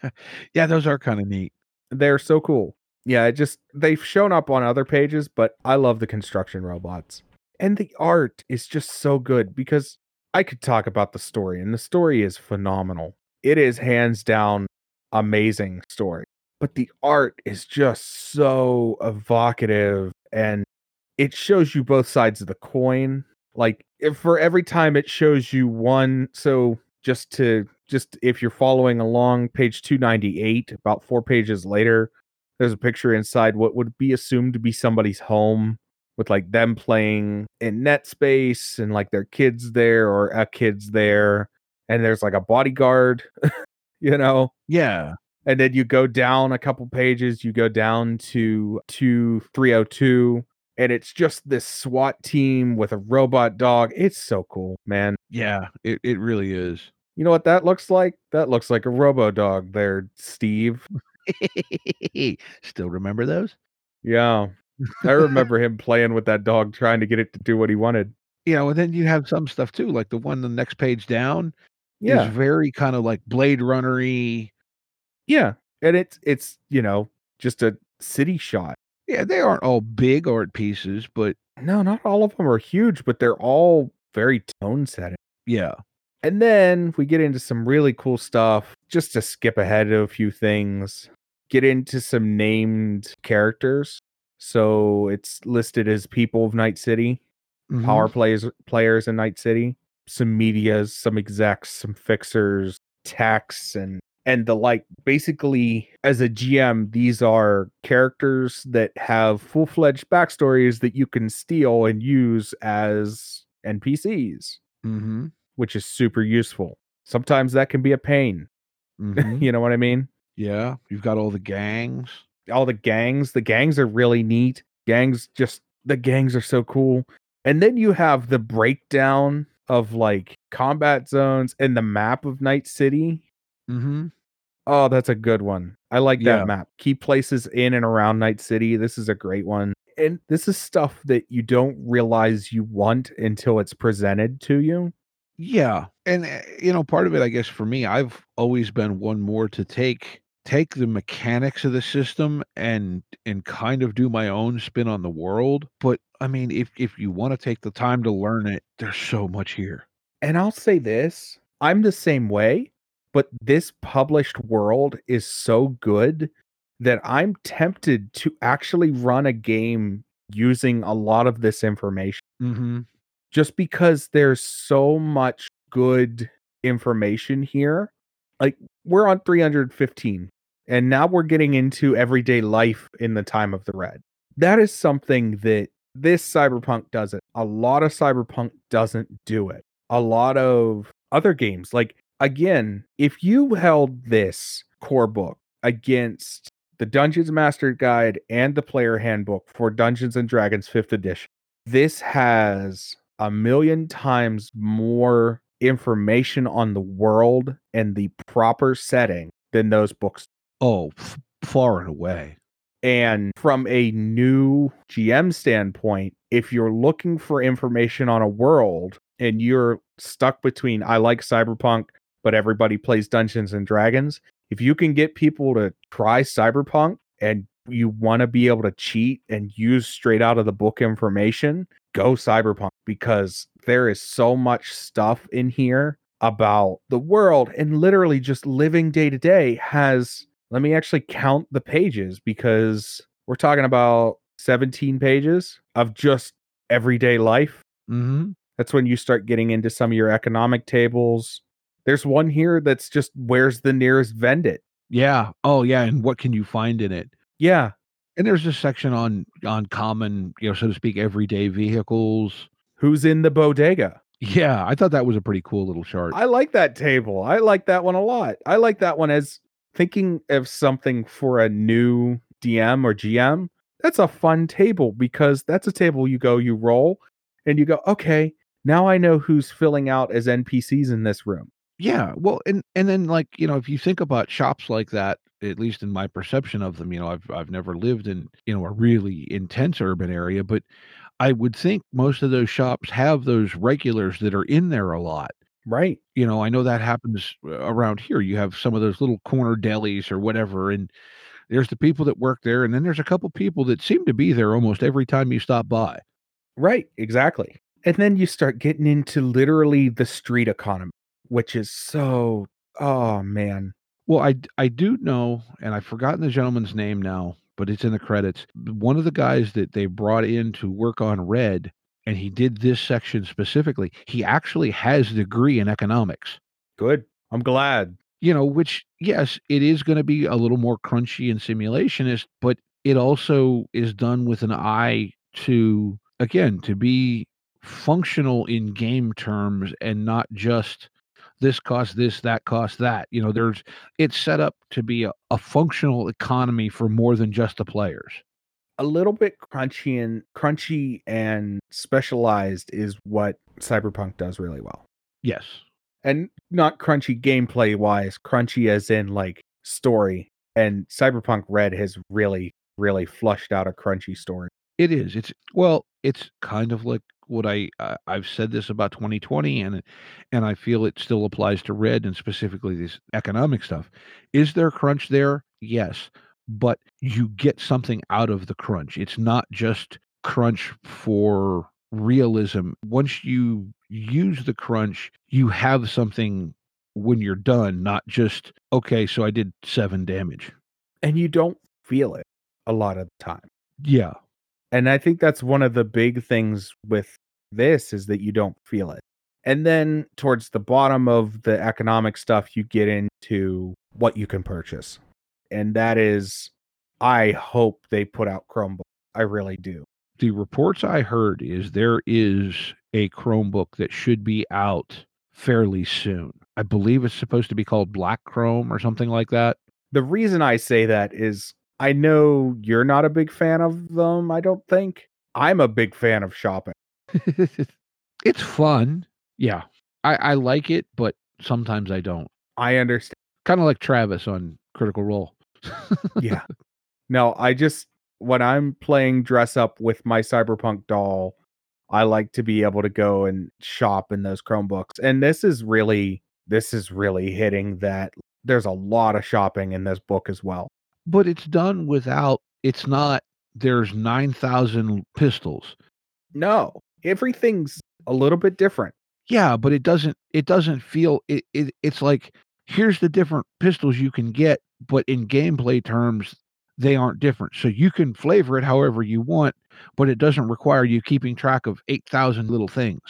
yeah, those are kind of neat.
They're so cool. Yeah, it just they've shown up on other pages, but I love the construction robots. And the art is just so good because I could talk about the story, and the story is phenomenal. It is hands down amazing story. But the art is just so evocative and it shows you both sides of the coin. Like for every time it shows you one, so just to just if you're following along page 298 about four pages later there's a picture inside what would be assumed to be somebody's home with like them playing in net space and like their kids there or a kids there and there's like a bodyguard you know?
Yeah.
and then you go down a couple pages you go down to to 302 and it's just this SWAT team with a robot dog. It's so cool man.
Yeah, it, it really is.
you know what that looks like? That looks like a robo dog there steve
Still remember those?
yeah i remember him playing with that dog trying to get it to do what he wanted
You know, and then you have some stuff too, like the one the next page down
yeah
is very kind of like Blade Runnery.
yeah and it's it's you know just a city shot
Yeah, they aren't all big art pieces, but
no not all of them are huge but they're all very tone setting
yeah.
And then we get into some really cool stuff. Just to skip ahead of a few things, get into some named characters. So it's listed as people of Night City,
Mhm.
power players players in Night City, some medias, some execs, some fixers, techs, and and the like. Basically, as a GM, these are characters that have full fledged backstories that you can steal and use as NPCs
Mhm.
Which is super useful. Sometimes that can be a pain.
Mhm.
You know what I mean?
yeah, you've got all the gangs.
All the gangs, the gangs are really neat. Gangs just the gangs are so cool. And then you have the breakdown of like combat zones and the map of Night City.
Mm-hmm.
Oh, that's a good one. I like
Yeah.
that map. Key places in and around Night City. This is a great one. And this is stuff that you don't realize you want until it's presented to you.
Yeah, and uh, you know, part of it, I guess, for me, I've always been one more to take take the mechanics of the system and and kind of do my own spin on the world. But I mean, if if you want to take the time to learn it, there's so much here.
And I'll say this I'm the same way, but this published world is so good that I'm tempted to actually run a game using a lot of this information
Mm-hmm.
Just because there's so much good information here. Like, we're on 315, and now we're getting into everyday life in the time of the red. That is something that this cyberpunk doesn't. A lot of cyberpunk doesn't do it. A lot of other games, like, again, if you held this core book against the Dungeons Master Guide and the Player Handbook for Dungeons and Dragons 5th edition, this has a million times more information on the world and the proper setting than those books.
Oh, f- far and away.
And from a new GM standpoint, if you're looking for information on a world and you're stuck between I like cyberpunk, but everybody plays Dungeons and Dragons, if you can get people to try cyberpunk and you want to be able to cheat and use straight out of the book information, go cyberpunk because there is so much stuff in here about the world and literally just living day to day has let me actually count the pages because we're talking about 17 pages of just everyday life
Mm-hmm.
that's when you start getting into some of your economic tables there's one here that's just where's the nearest vendit
Yeah. Oh, yeah. And what can you find in it?
Yeah
And there's a section on on common, you know, so to speak, everyday vehicles.
who's in the bodega
Yeah, I thought that was a pretty cool little chart.
I like that table. I like that one a lot. I like that one as thinking of something for a new DM or GM. That's a fun table because that's a table you go, you roll, and you go, okay, now I know who's filling out as NPCs in this room.
Yeah, well, and and then like you know, if you think about shops like that, at least in my perception of them. You know, I've I've never lived in you know a really intense urban area, but I would think most of those shops have those regulars that are in there a lot.
Right.
You know, I know that happens uh, around here. You have some of those little corner delis or whatever, and there's the people that work there, and then there's a couple people that seem to be there almost every time you stop by.
Right, exactly. And then you start getting into literally the street economy, which is so oh man.
Well, I I do know, and I've forgotten the gentleman's name now, but it's in the credits. One of the guys that they brought in to work on Red, and he did this section specifically. He actually has a degree in economics.
Good. I'm glad.
You know, which yes, it is going to be a little more crunchy and simulationist, but it also is done with an eye to again to be functional in game terms and not just this costs this, that costs that. You know, there's it's set up to be a, a functional economy for more than just the players.
A little bit crunchy and crunchy and specialized is what Cyberpunk does really well.
Yes.
And not crunchy gameplay wise, crunchy as in like story. And Cyberpunk Red has really, really flushed out a crunchy story.
It is. It's well, it's kind of like what I, I I've said this about 2020 and and I feel it still applies to red and specifically this economic stuff. Is there crunch there? Yes, but you get something out of the crunch. It's not just crunch for realism. Once you use the crunch, you have something when you're done, not just okay, so I did 7 damage.
And you don't feel it a lot of the time.
Yeah.
And I think that's one of the big things with this is that you don't feel it. And then towards the bottom of the economic stuff, you get into what you can purchase. And that is, I hope they put out Chromebook. I really do.
the reports I heard is there is a Chromebook that should be out fairly soon. I believe it's supposed to be called Black Chrome or something like that.
The reason I say that is I know you're not a big fan of them, I don't think. I'm a big fan of shopping.
it's fun. Yeah. I, I like it, but sometimes I don't.
I understand.
Kind of like Travis on Critical Role.
yeah. No, I just when I'm playing dress up with my cyberpunk doll, I like to be able to go and shop in those Chromebooks. And this is really this is really hitting that there's a lot of shopping in this book as well.
But it's done without, it's not, there's 9,000 pistols.
No, everything's a little bit different.
Yeah, but it doesn't, it doesn't feel, it, it it's like, here's the different pistols you can get, but in gameplay terms, they aren't different. So you can flavor it however you want, but it doesn't require you keeping track of 8,000 little things.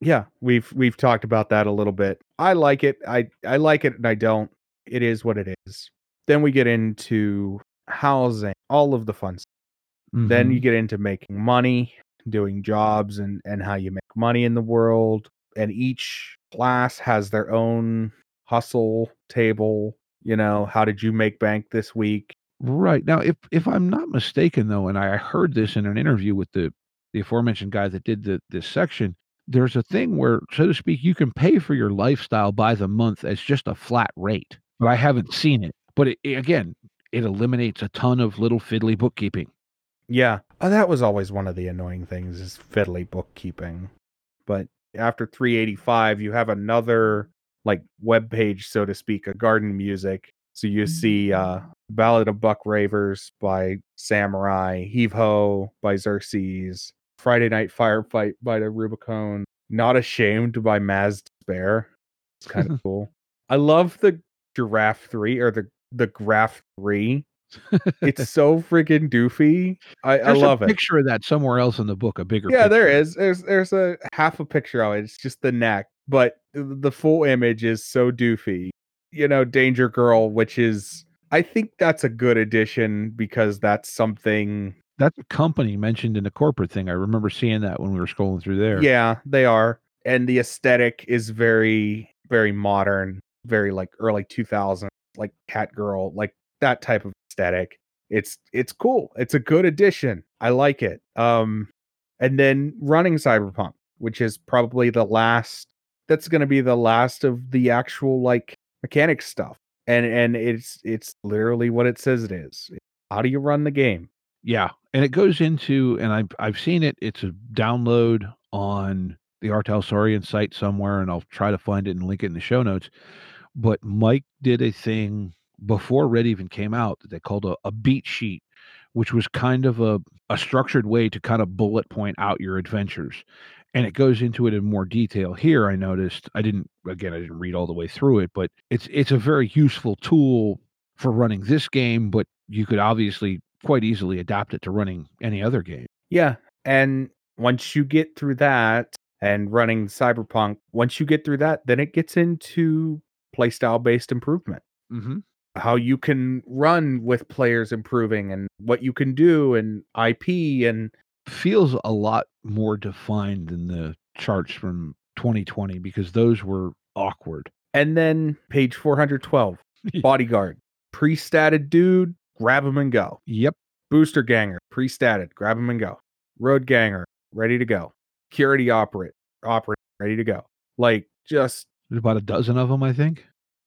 Yeah, we've we've talked about that a little bit. I like it. I I like it and I don't. It is what it is. Then we get into housing, all of the fun stuff. Then you
Mhm.
get into making money, doing jobs and and how you make money in the world. And each class has their own hustle table, you know, how did you make bank this week?
Right. Now, if if I'm not mistaken though, and I heard this in an interview with the the aforementioned guy that did the this section, there's a thing where, so to speak, you can pay for your lifestyle by the month as just a flat rate. But I haven't seen it. But it, it- again, it eliminates a ton of little fiddly bookkeeping.
Yeah. Oh, that was always one of the annoying things is fiddly bookkeeping. But after 385, you have another like web page, so to speak, a garden music. So you see uh Ballad of Buck Ravers by Samurai, Heave Ho by Xerxes, Friday Night Firefight by the Rubicon, Not Ashamed by Maz Despair. It's kind of cool. I love the Giraffe 3 or the the Graph 3. It's so freaking doofy. I, I love
a
it.
picture of that somewhere else in the book, a bigger
Yeah, there
picture.
is. There's there's a half a picture of it. It's just the neck, but the full image is so doofy. You know, Danger Girl, which is I think that's a good addition because that's something.
That's a company mentioned in the corporate thing. I remember seeing that when we were scrolling through there.
Yeah, they are, and the aesthetic is very very modern, very like early 2000s, like Cat Girl, like that type of aesthetic. It's it's cool. It's a good addition. I like it. Um, and then running Cyberpunk, which is probably the last. That's going to be the last of the actual like mechanic stuff. and and it's it's literally what it says it is. How do you run the game?
Yeah, and it goes into and I've I've seen it. It's a download on the R. Talsorian site somewhere, and I'll try to find it and link it in the show notes. But Mike did a thing before Red even came out that they called a, a beat sheet, which was kind of a, a structured way to kind of bullet point out your adventures. And it goes into it in more detail here. I noticed I didn't again I didn't read all the way through it, but it's it's a very useful tool for running this game, but you could obviously quite easily adapt it to running any other game.
Yeah, and once you get through that and running Cyberpunk, once you get through that, then it gets into playstyle based improvement.
Mm-hmm.
How you can run with players improving and what you can do and IP and
Feels a lot more defined than the charts from 2020 because those were awkward.
and then page 412 bodyguard pre-statted dude grab him and go
Yep.
booster ganger pre-statted grab him and go road ganger ready to go security operate operate ready to go like just
There's about a dozen of them, I think.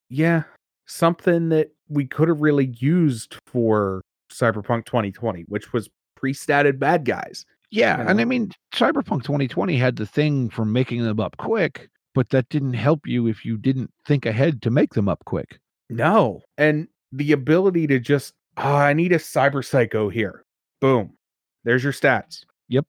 yeah something that we could have really used for cyberpunk 2020 which was pre-statted bad guys
Yeah,
You
and? I mean, Cyberpunk 2020 had the thing for making them up quick, but that didn't help you if you didn't think ahead to make them up quick.
No. And the ability to just, oh, I need a cyber psycho here. Boom. There's your stats.
Yep.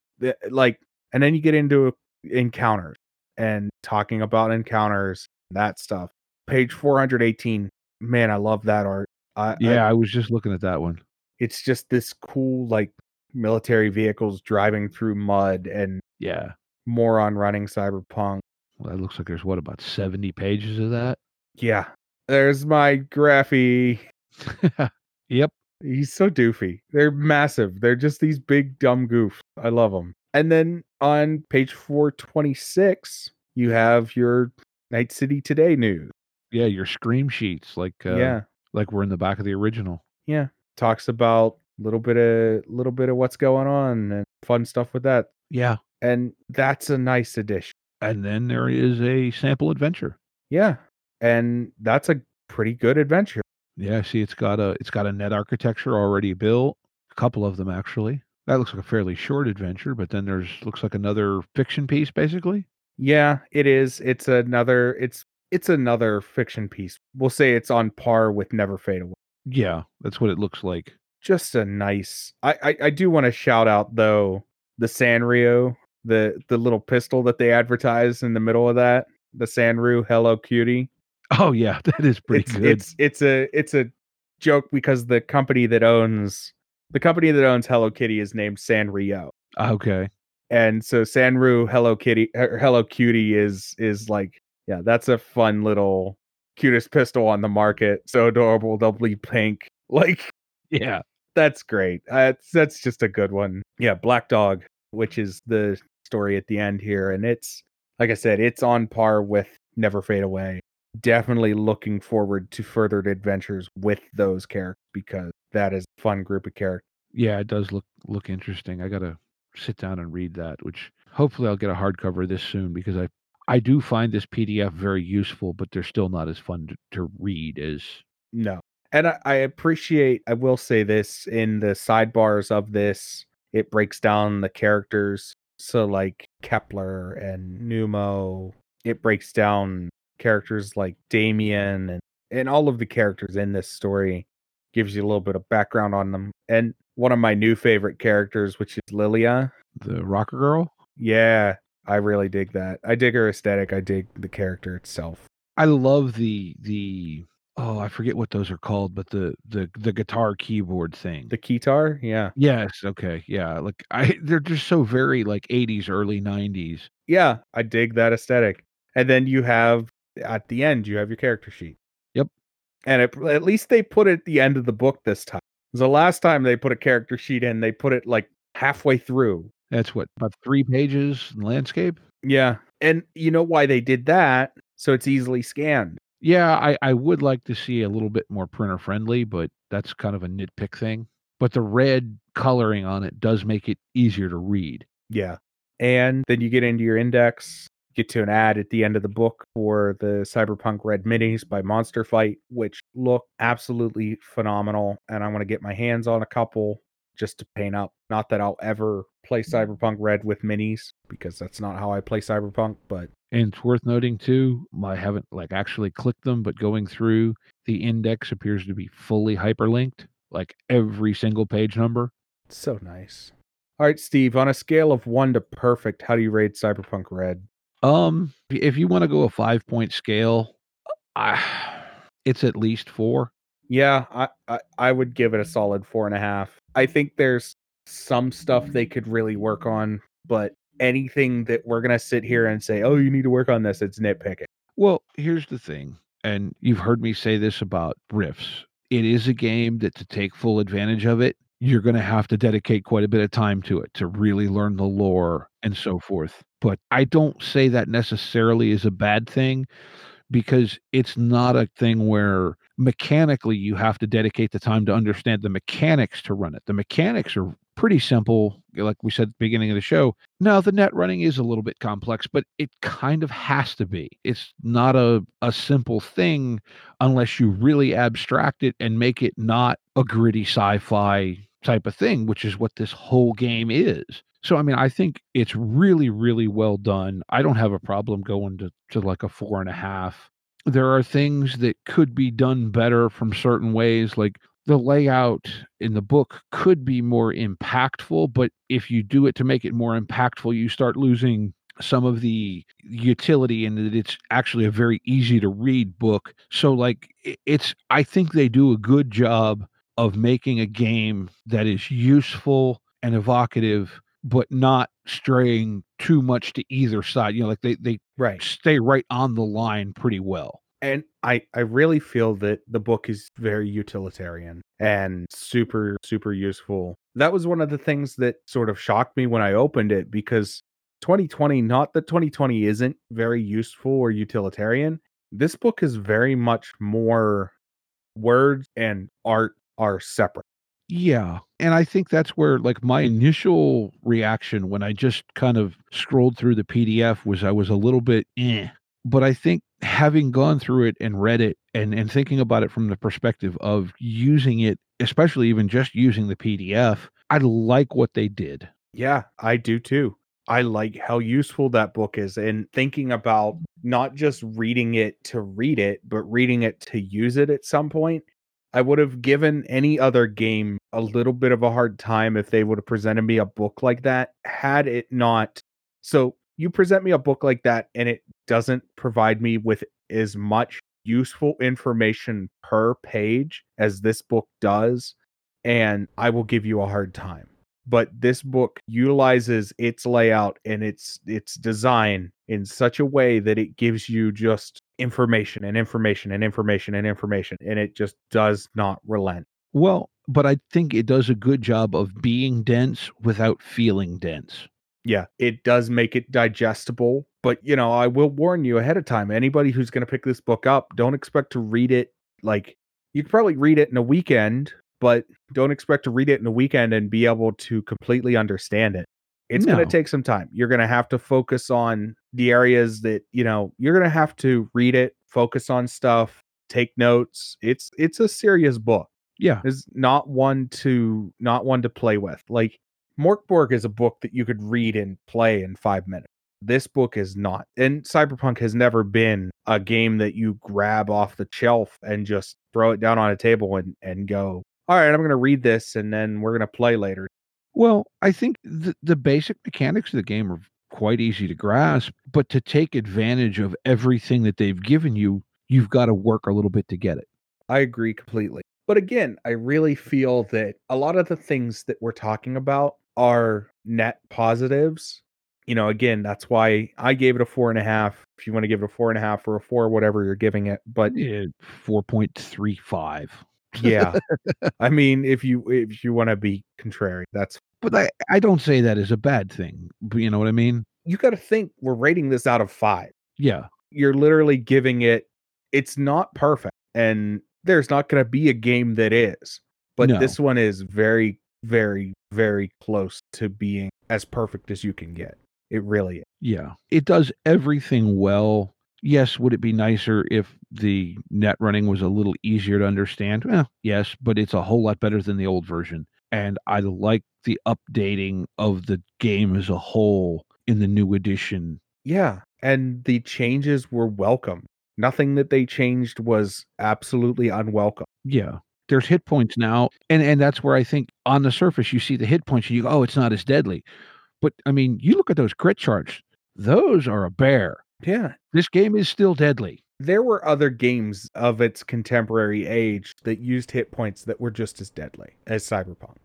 Like, and then you get into encounters and talking about encounters, that stuff. Page 418. Man, I love that art. I, I-
Yeah, I was just looking at that one.
it's just this cool, like, military vehicles driving through mud and
Yeah.
moron running cyberpunk.
Well, that looks like there's what about 70 pages of that?
Yeah. There's my graphy.
yep.
He's so doofy. They're massive. They're just these big dumb goofs. I love them. And then on page 426, you have your Night City Today news.
Yeah, your scream sheets like uh,
yeah.
like we're in the back of the original.
Yeah. Talks about a little bit of little bit of what's going on and fun stuff with that.
Yeah.
And that's a nice addition.
And then there is a sample adventure.
Yeah. And that's a pretty good adventure.
Yeah, see it's got a it's got a net architecture already built. A couple of them actually. That looks like a fairly short adventure, but then there's looks like another fiction piece basically.
Yeah, it is. It's another it's it's another fiction piece. We'll say it's on par with Never Fade Away.
Yeah, that's what it looks like.
just a nice I I, I do want to shout out though the Sanrio, the the little pistol that they advertise in the middle of that, the Sanrio Hello Cutie.
Oh yeah, that is pretty
it's
good.
it's it's a it's a joke because the company that owns the company that owns Hello Kitty is named Sanrio.
Ah, okay.
And so Sanrio Hello Kitty er, Hello Cutie is is like yeah, that's a fun little cutest pistol on the market. So adorable, doubly pink. Like
Yeah.
that's great. Uh, that's just a good one. Yeah, Black Dog, which is the story at the end here, and it's like I said, it's on par with Never Fade Away. Definitely looking forward to further adventures with those characters because that is a fun group of characters.
Yeah, it does look look interesting. I gotta sit down and read that, which hopefully I'll get a hardcover this soon because I I do find this PDF very useful, but they're still not as fun to, to read as
No. And I, I appreciate, I will say this in the sidebars of this, it breaks down the characters. So, like Kepler and Numo, it breaks down characters like Damien and, and all of the characters in this story, gives you a little bit of background on them. And one of my new favorite characters, which is Lilia.
the Rocker Girl.
Yeah, I really dig that. I dig her aesthetic. I dig the character itself.
I love the the oh I forget what those are called, but the the the guitar keyboard thing.
The keytar, yeah.
yes, okay, yeah. Like I they're just so very like 80s, early 90s.
yeah, I dig that aesthetic. And then you have at the end, you have your character sheet.
Yep.
And it, at least they put it at the end of the book this time. The last time they put a character sheet in, they put it like halfway through.
That's what about three pages in landscape.
Yeah. And you know why they did that? So it's easily scanned.
Yeah, I, I would like to see a little bit more printer friendly, but that's kind of a nitpick thing. But the red coloring on it does make it easier to read.
Yeah. And then you get into your index get to an ad at the end of the book for the Cyberpunk Red Minis by Monster Fight, which look absolutely phenomenal. And I want to get my hands on a couple just to paint up. Not that I'll ever play Cyberpunk Red with minis because that's not how I play Cyberpunk, but
And it's worth noting too, I haven't like actually clicked them, but going through the index appears to be fully hyperlinked, like every single page number.
so nice. All right, Steve, on a scale of one to perfect, how do you rate Cyberpunk Red?
Um, if you want to go a five point scale, I, it's at least four.
Yeah, I, I, I would give it a solid four and a half. I think there's some stuff they could really work on, but anything that we're gonna sit here and say, oh, you need to work on this, it's nitpicking.
Well, here's the thing, and you've heard me say this about Rifts. It is a game that to take full advantage of it, you're going to have to dedicate quite a bit of time to it to really learn the lore and so forth. But I don't say that necessarily is a bad thing because it's not a thing where mechanically you have to dedicate the time to understand the mechanics to run it. The mechanics are pretty simple, like we said at the beginning of the show. Now, the net running is a little bit complex, but it kind of has to be. It's not a, a simple thing unless you really abstract it and make it not a gritty sci fi type of thing, which is what this whole game is. So I mean, I think it's really, really well done. I don't have a problem going to, to like a four and a half. There are things that could be done better from certain ways, like the layout in the book could be more impactful, but if you do it to make it more impactful, you start losing some of the utility in that it's actually a very easy to read book. So like it's I think they do a good job of making a game that is useful and evocative but not straying too much to either side. You know, like they they
Right.
stay right on the line pretty well.
And I, I really feel that the book is very utilitarian and super, super useful. That was one of the things that sort of shocked me when I opened it because 2020, not that 2020 isn't very useful or utilitarian, this book is very much more words and art are separate.
Yeah. And I think that's where like my initial reaction when I just kind of scrolled through the PDF was I was a little bit eh. But I think having gone through it and read it and, and thinking about it from the perspective of using it, especially even just using the PDF, I like what they did.
Yeah, I do too. I like how useful that book is and thinking about not just reading it to read it, but reading it to use it at some point. I would have given any other game a little bit of a hard time if they would have presented me a book like that had it not. So, you present me a book like that and it doesn't provide me with as much useful information per page as this book does, and I will give you a hard time but this book utilizes its layout and its its design in such a way that it gives you just information and information and information and information and it just does not relent
Well, but I think it does a good job of being dense without feeling dense.
yeah it does make it digestible but you know i will warn you ahead of time anybody who's going to pick this book up don't expect to read it like you could probably read it in a weekend but don't expect to read it in a weekend and be able to completely understand it it's going to take some time you're going to have to focus on the areas that you know you're going to have to read it focus on stuff take notes it's it's a serious book
Yeah.
is not one to not one to play with. Like Mörk Borg is a book that you could read and play in five minutes. This book is not. And Cyberpunk has never been a game that you grab off the shelf and just throw it down on a table and, and go, all right, I'm going to read this and then we're going to play later.
Well, I think the, the basic mechanics of the game are quite easy to grasp, but to take advantage of everything that they've given you, you've got to work a little bit to get it.
I agree completely. But again, I really feel that a lot of the things that we're talking about are net positives. You know, again, that's why I gave it a four and a half. If you want to give it a four and a half or a four, whatever you're giving it. But
Yeah, 4.35.
yeah, I mean, if you if you want to be contrary, that's
But I, I don't say that is a bad thing. But you know what I mean?
you got to think we're rating this out of five.
Yeah.
You're literally giving it. It's not perfect, and there's not going to be a game that is. But
No.
this one is very, very, very close to being as perfect as you can get. It really is.
Yeah. It does everything well. Yes, would it be nicer if the net running was a little easier to understand? Well, yes, but it's a whole lot better than the old version. And I like the updating of the game as a whole in the new edition.
Yeah, and the changes were welcome. Nothing that they changed was absolutely unwelcome.
Yeah. There's hit points now. And and that's where I think on the surface you see the hit points and you go, oh, it's not as deadly. But I mean, you look at those crit charts, those are a bear.
Yeah.
This game is still deadly.
There were other games of its contemporary age that used hit points that were just as deadly as Cyberpunk.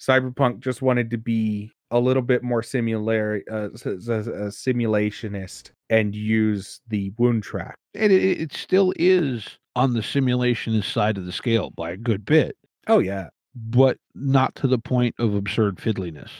Cyberpunk just wanted to be a little bit more similar, uh, a simulationist and use the wound track.
And it, it still is on the simulationist side of the scale by a good bit,
Oh yeah,
but not to the point of absurd fiddliness.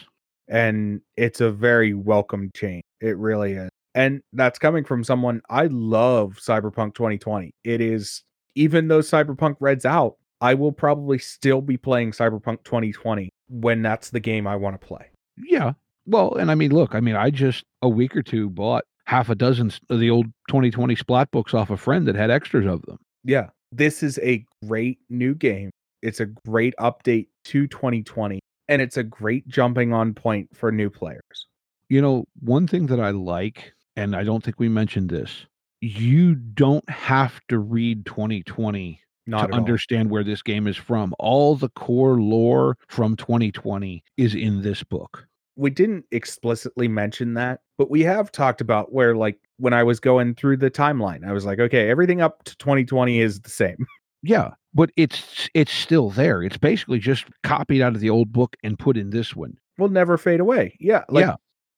and it's a very welcome change. It really is. And that's coming from someone I love Cyberpunk 2020. It is even though Cyberpunk Red's out, I will probably still be playing Cyberpunk 2020 when that's the game I want to play.
Yeah. Well, and I mean, look, I mean, I just a week or two bought half a dozen of the old 2020 Splat books off a friend that had extras of them.
Yeah. This is a great new game. It's a great update to 2020 and it's a great jumping on point for new players.
You know, one thing that I like, and I don't think we mentioned this, you don't have to read 2020
Not
to
at all.
understand where this game is from. All the core lore from 2020 is in this book.
we didn't explicitly mention that, but we have talked about where like when I was going through the timeline, I was like, okay, everything up to 2020 is the same.
Yeah, but it's it's still there. It's basically just copied out of the old book and put in this one.
Will never fade away. Yeah, like
yeah,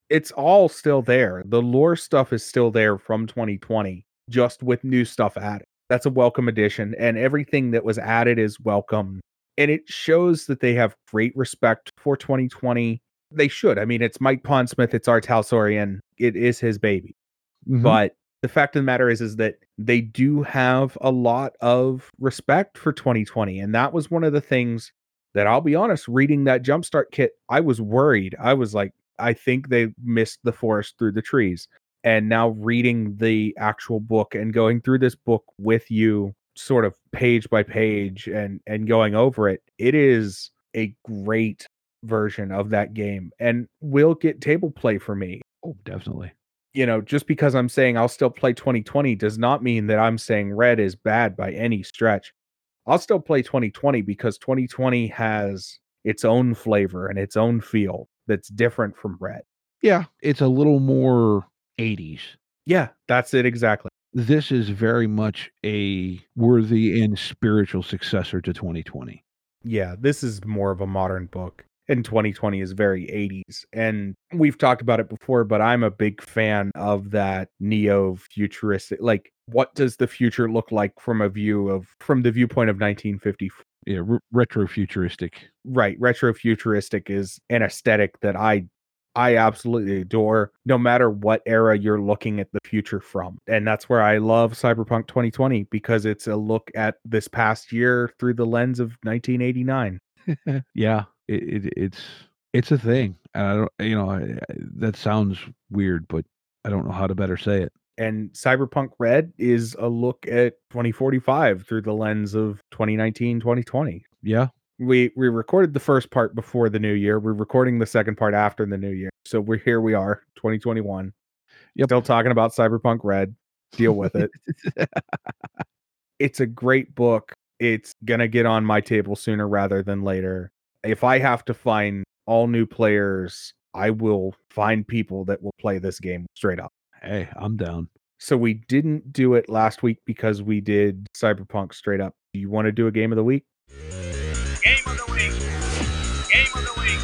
it's all still there. The lore stuff is still there from 2020, just with new stuff added. That's a welcome addition, and everything that was added is welcome. And it shows that they have great respect for 2020. They should. I mean, it's Mike Pondsmith, it's R. Talsorian. It is his baby.
Mhm.
but the fact of the matter is is that they do have a lot of respect for 2020 and that was one of the things that I'll be honest reading that jumpstart kit I was worried I was like I think they missed the forest through the trees and now reading the actual book and going through this book with you sort of page by page and and going over it it is a great version of that game and will get table play for me
oh, definitely.
you know, just because I'm saying I'll still play 2020 does not mean that I'm saying red is bad by any stretch. I'll still play 2020 because 2020 has its own flavor and its own feel that's different from red.
Yeah, it's a little more 80s.
Yeah, that's it exactly.
This is very much a worthy and spiritual successor to 2020.
Yeah, this is more of a modern book. And 2020 is very 80s. And we've talked about it before, but I'm a big fan of that neo futuristic. Like, what does the future look like from a view of, from the viewpoint of 1954?
Yeah, re- retro futuristic.
right retro futuristic is an aesthetic that i i absolutely adore no matter what era you're looking at the future from and that's where i love cyberpunk 2020 because it's a look at this past year through the lens of 1989
yeah, it, it, it's it's a thing. And I don't, you know, I, I- that sounds weird, but I don't know how to better say it.
And cyberpunk red is a look at 2045 through the lens of 2019 2020
Yeah,
we we recorded the first part before the new year. We're recording the second part after the new year. So we're here we are 2021
Yep.
still talking about cyberpunk red. Deal with it. It's a great book. It's gonna get on my table sooner rather than later. If i have to find all new players i will find people that will play this game straight up
hey, I'm down.
so we didn't do it last week because we did cyberpunk straight up do you want to do a game of the week
Game of the week. Game of the week.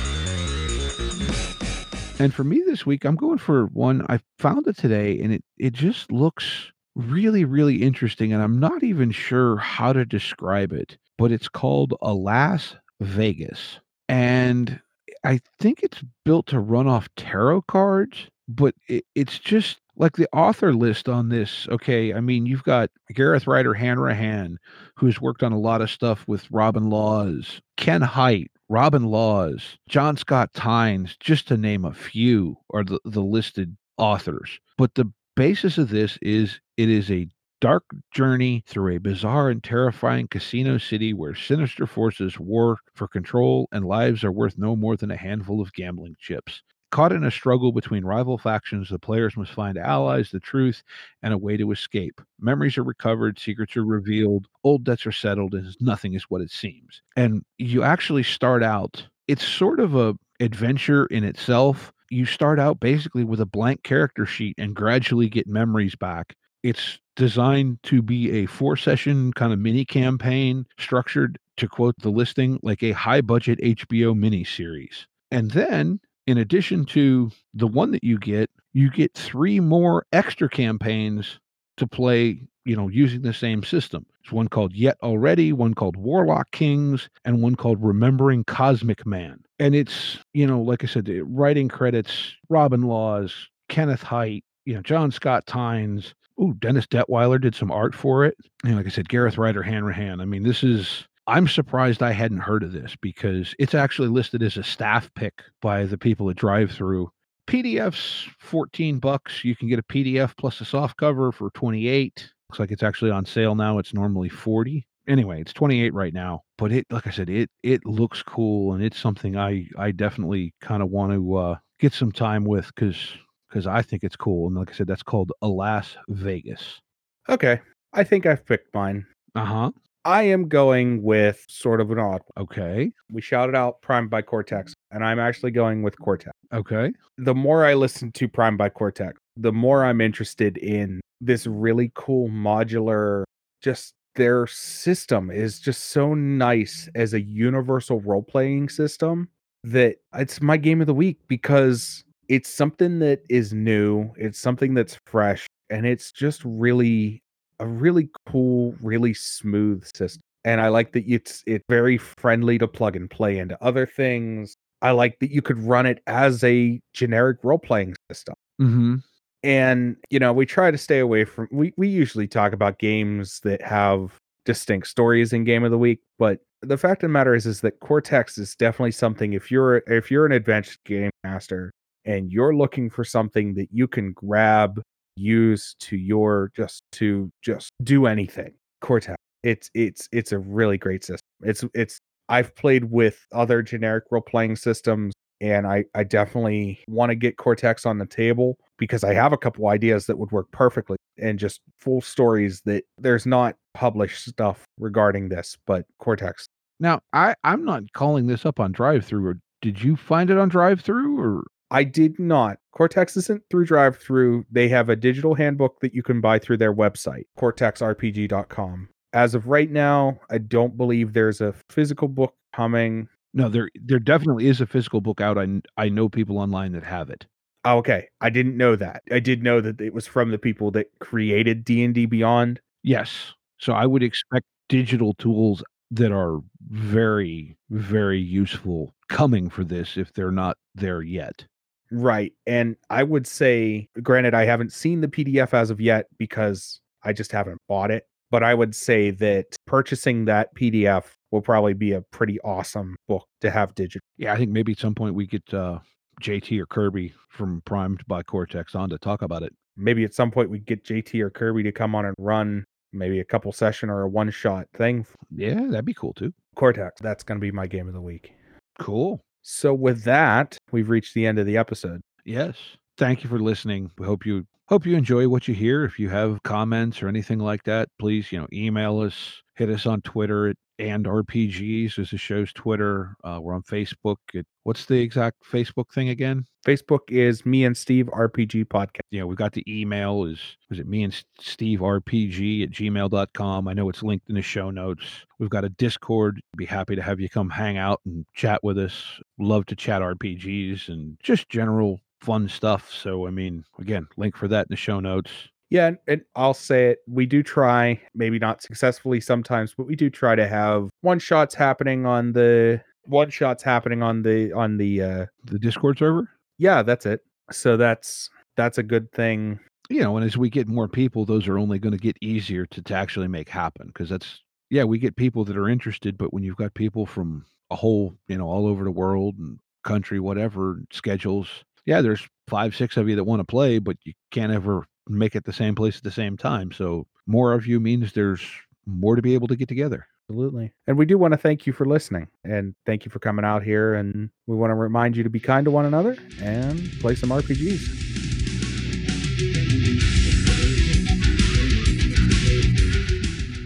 And for me this week, I'm going for one. I found it today, and it it just looks really, really interesting. And I'm not even sure how to describe it, but it's called Alas Vegas, and I think it's built to run off tarot cards. But it, it's just like the author list on this. Okay, I mean you've got Gareth Ryder Hanrahan, who's worked on a lot of stuff with Robin Laws, Ken Hite, Robin Laws, John Scott Tynes, just to name a few, are the, the listed authors. But the basis of this is it is a dark journey through a bizarre and terrifying casino city where sinister forces war for control and lives are worth no more than a handful of gambling chips. Caught in a struggle between rival factions, the players must find allies, the truth, and a way to escape. Memories are recovered, secrets are revealed, old debts are settled, and nothing is what it seems. And you actually start out, it's sort of a adventure in itself. You start out basically with a blank character sheet and gradually get memories back. It's designed to be a four session kind of mini campaign structured to quote the listing like a high budget HBO mini series. And then in addition to the one that you get, you get three more extra campaigns to play, you know, using the same system. It's one called Yet Already, one called Warlock Kings, and one called Remembering Cosmic Man. And it's, you know, like I said, the writing credits, Robin Laws, Kenneth Hite, you know, John Scott Tynes. Ooh, Dennis Detwiller did some art for it. And like I said, Gareth Ryder Hanrahan. I mean, this is I'm surprised I hadn't heard of this because it's actually listed as a staff pick by the people at Drive Through. PDF's 14 bucks. You can get a PDF plus a soft cover for 28. Looks like it's actually on sale now. It's normally 40. Anyway, it's 28 right now. But it like I said, it it looks cool and it's something I I definitely kind of want to uh get some time with cuz cuz I think it's cool. And like I said, that's called Alas Vegas.
Okay. I think I've picked mine.
Uh-huh.
I am going with sort of an odd one.
Okay.
We shouted out Prime by Cortex, mm. and I'm actually going with Cortex.
Okay.
The more I listen to Prime by Cortex, the more I'm interested in this really cool modular, just their system is just so nice as a universal role playing system that it's my game of the week because it's something that is new, it's something that's fresh, and it's just really a really cool, really smooth system. And I like that it's it's very friendly to plug and play into other things. I like that you could run it as a generic role playing system.
Mm-hmm.
And you know, we try to stay away from we we usually talk about games that have distinct stories in game of the week, but the fact of the matter is is that Cortex is definitely something if you're if you're an advanced game master and you're looking for something that you can grab use to your just to just do anything. Cortex. It's it's it's a really great system. It's it's I've played with other generic role playing systems and I I definitely want to get Cortex on the table because I have a couple ideas that would work perfectly and just full stories that there's not published stuff regarding this, but Cortex.
Now, I I'm not calling this up on drive through or did you find it on drive through or
I did not. Cortex isn't through drive through. They have a digital handbook that you can buy through their website, cortexrpg.com. As of right now, I don't believe there's a physical book coming.
No, there there definitely is a physical book out. I I know people online that have it.
Oh, okay, I didn't know that. I did know that it was from the people that created D&D Beyond.
Yes. So I would expect digital tools that are very very useful coming for this if they're not there yet.
Right. And I would say, granted, I haven't seen the PDF as of yet because I just haven't bought it. But I would say that purchasing that PDF will probably be a pretty awesome book to have digital.
Yeah, I think maybe at some point we get uh, JT or Kirby from Primed by Cortex on to talk about it.
Maybe at some point we get JT or Kirby to come on and run maybe a couple session or a one shot thing.
Yeah, that'd be cool too.
Cortex, that's going to be my game of the week.
Cool.
So with that, we've reached the end of the episode.
Yes. Thank you for listening. We hope you hope you enjoy what you hear. If you have comments or anything like that, please, you know, email us, hit us on Twitter at and RPGs is the show's Twitter. Uh, we're on Facebook. At, what's the exact Facebook thing again?
Facebook is me and Steve RPG podcast.
Yeah, we've got the email is is it me and Steve RPG at gmail.com. I know it's linked in the show notes. We've got a Discord. Be happy to have you come hang out and chat with us. Love to chat RPGs and just general fun stuff. So I mean, again, link for that in the show notes.
Yeah, and, and, I'll say it. We do try, maybe not successfully sometimes, but we do try to have one shots happening on the one shots happening on the on the uh
the Discord server.
Yeah, that's it. So that's that's a good thing.
You know, and as we get more people, those are only going to get easier to, to actually make happen because that's yeah, we get people that are interested, but when you've got people from a whole, you know, all over the world and country, whatever schedules, yeah, there's five, six of you that want to play, but you can't ever make it the same place at the same time. So more of you means there's more to be able to get together.
Absolutely. And we do want to thank you for listening and thank you for coming out here. And we want to remind you to be kind to one another and play some RPGs.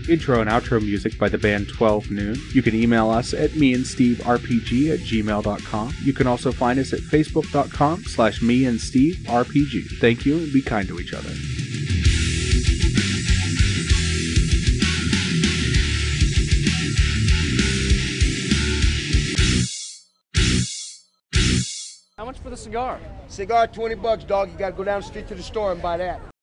Intro and outro music by the band 12 Noon. You can email us at me and Steve RPG at gmail.com. You can also find us at facebook.com slash me and Steve RPG. Thank you and be kind to each other.
How much for the cigar?
Cigar, 20 bucks, dog. You gotta go down the street to the store and buy that.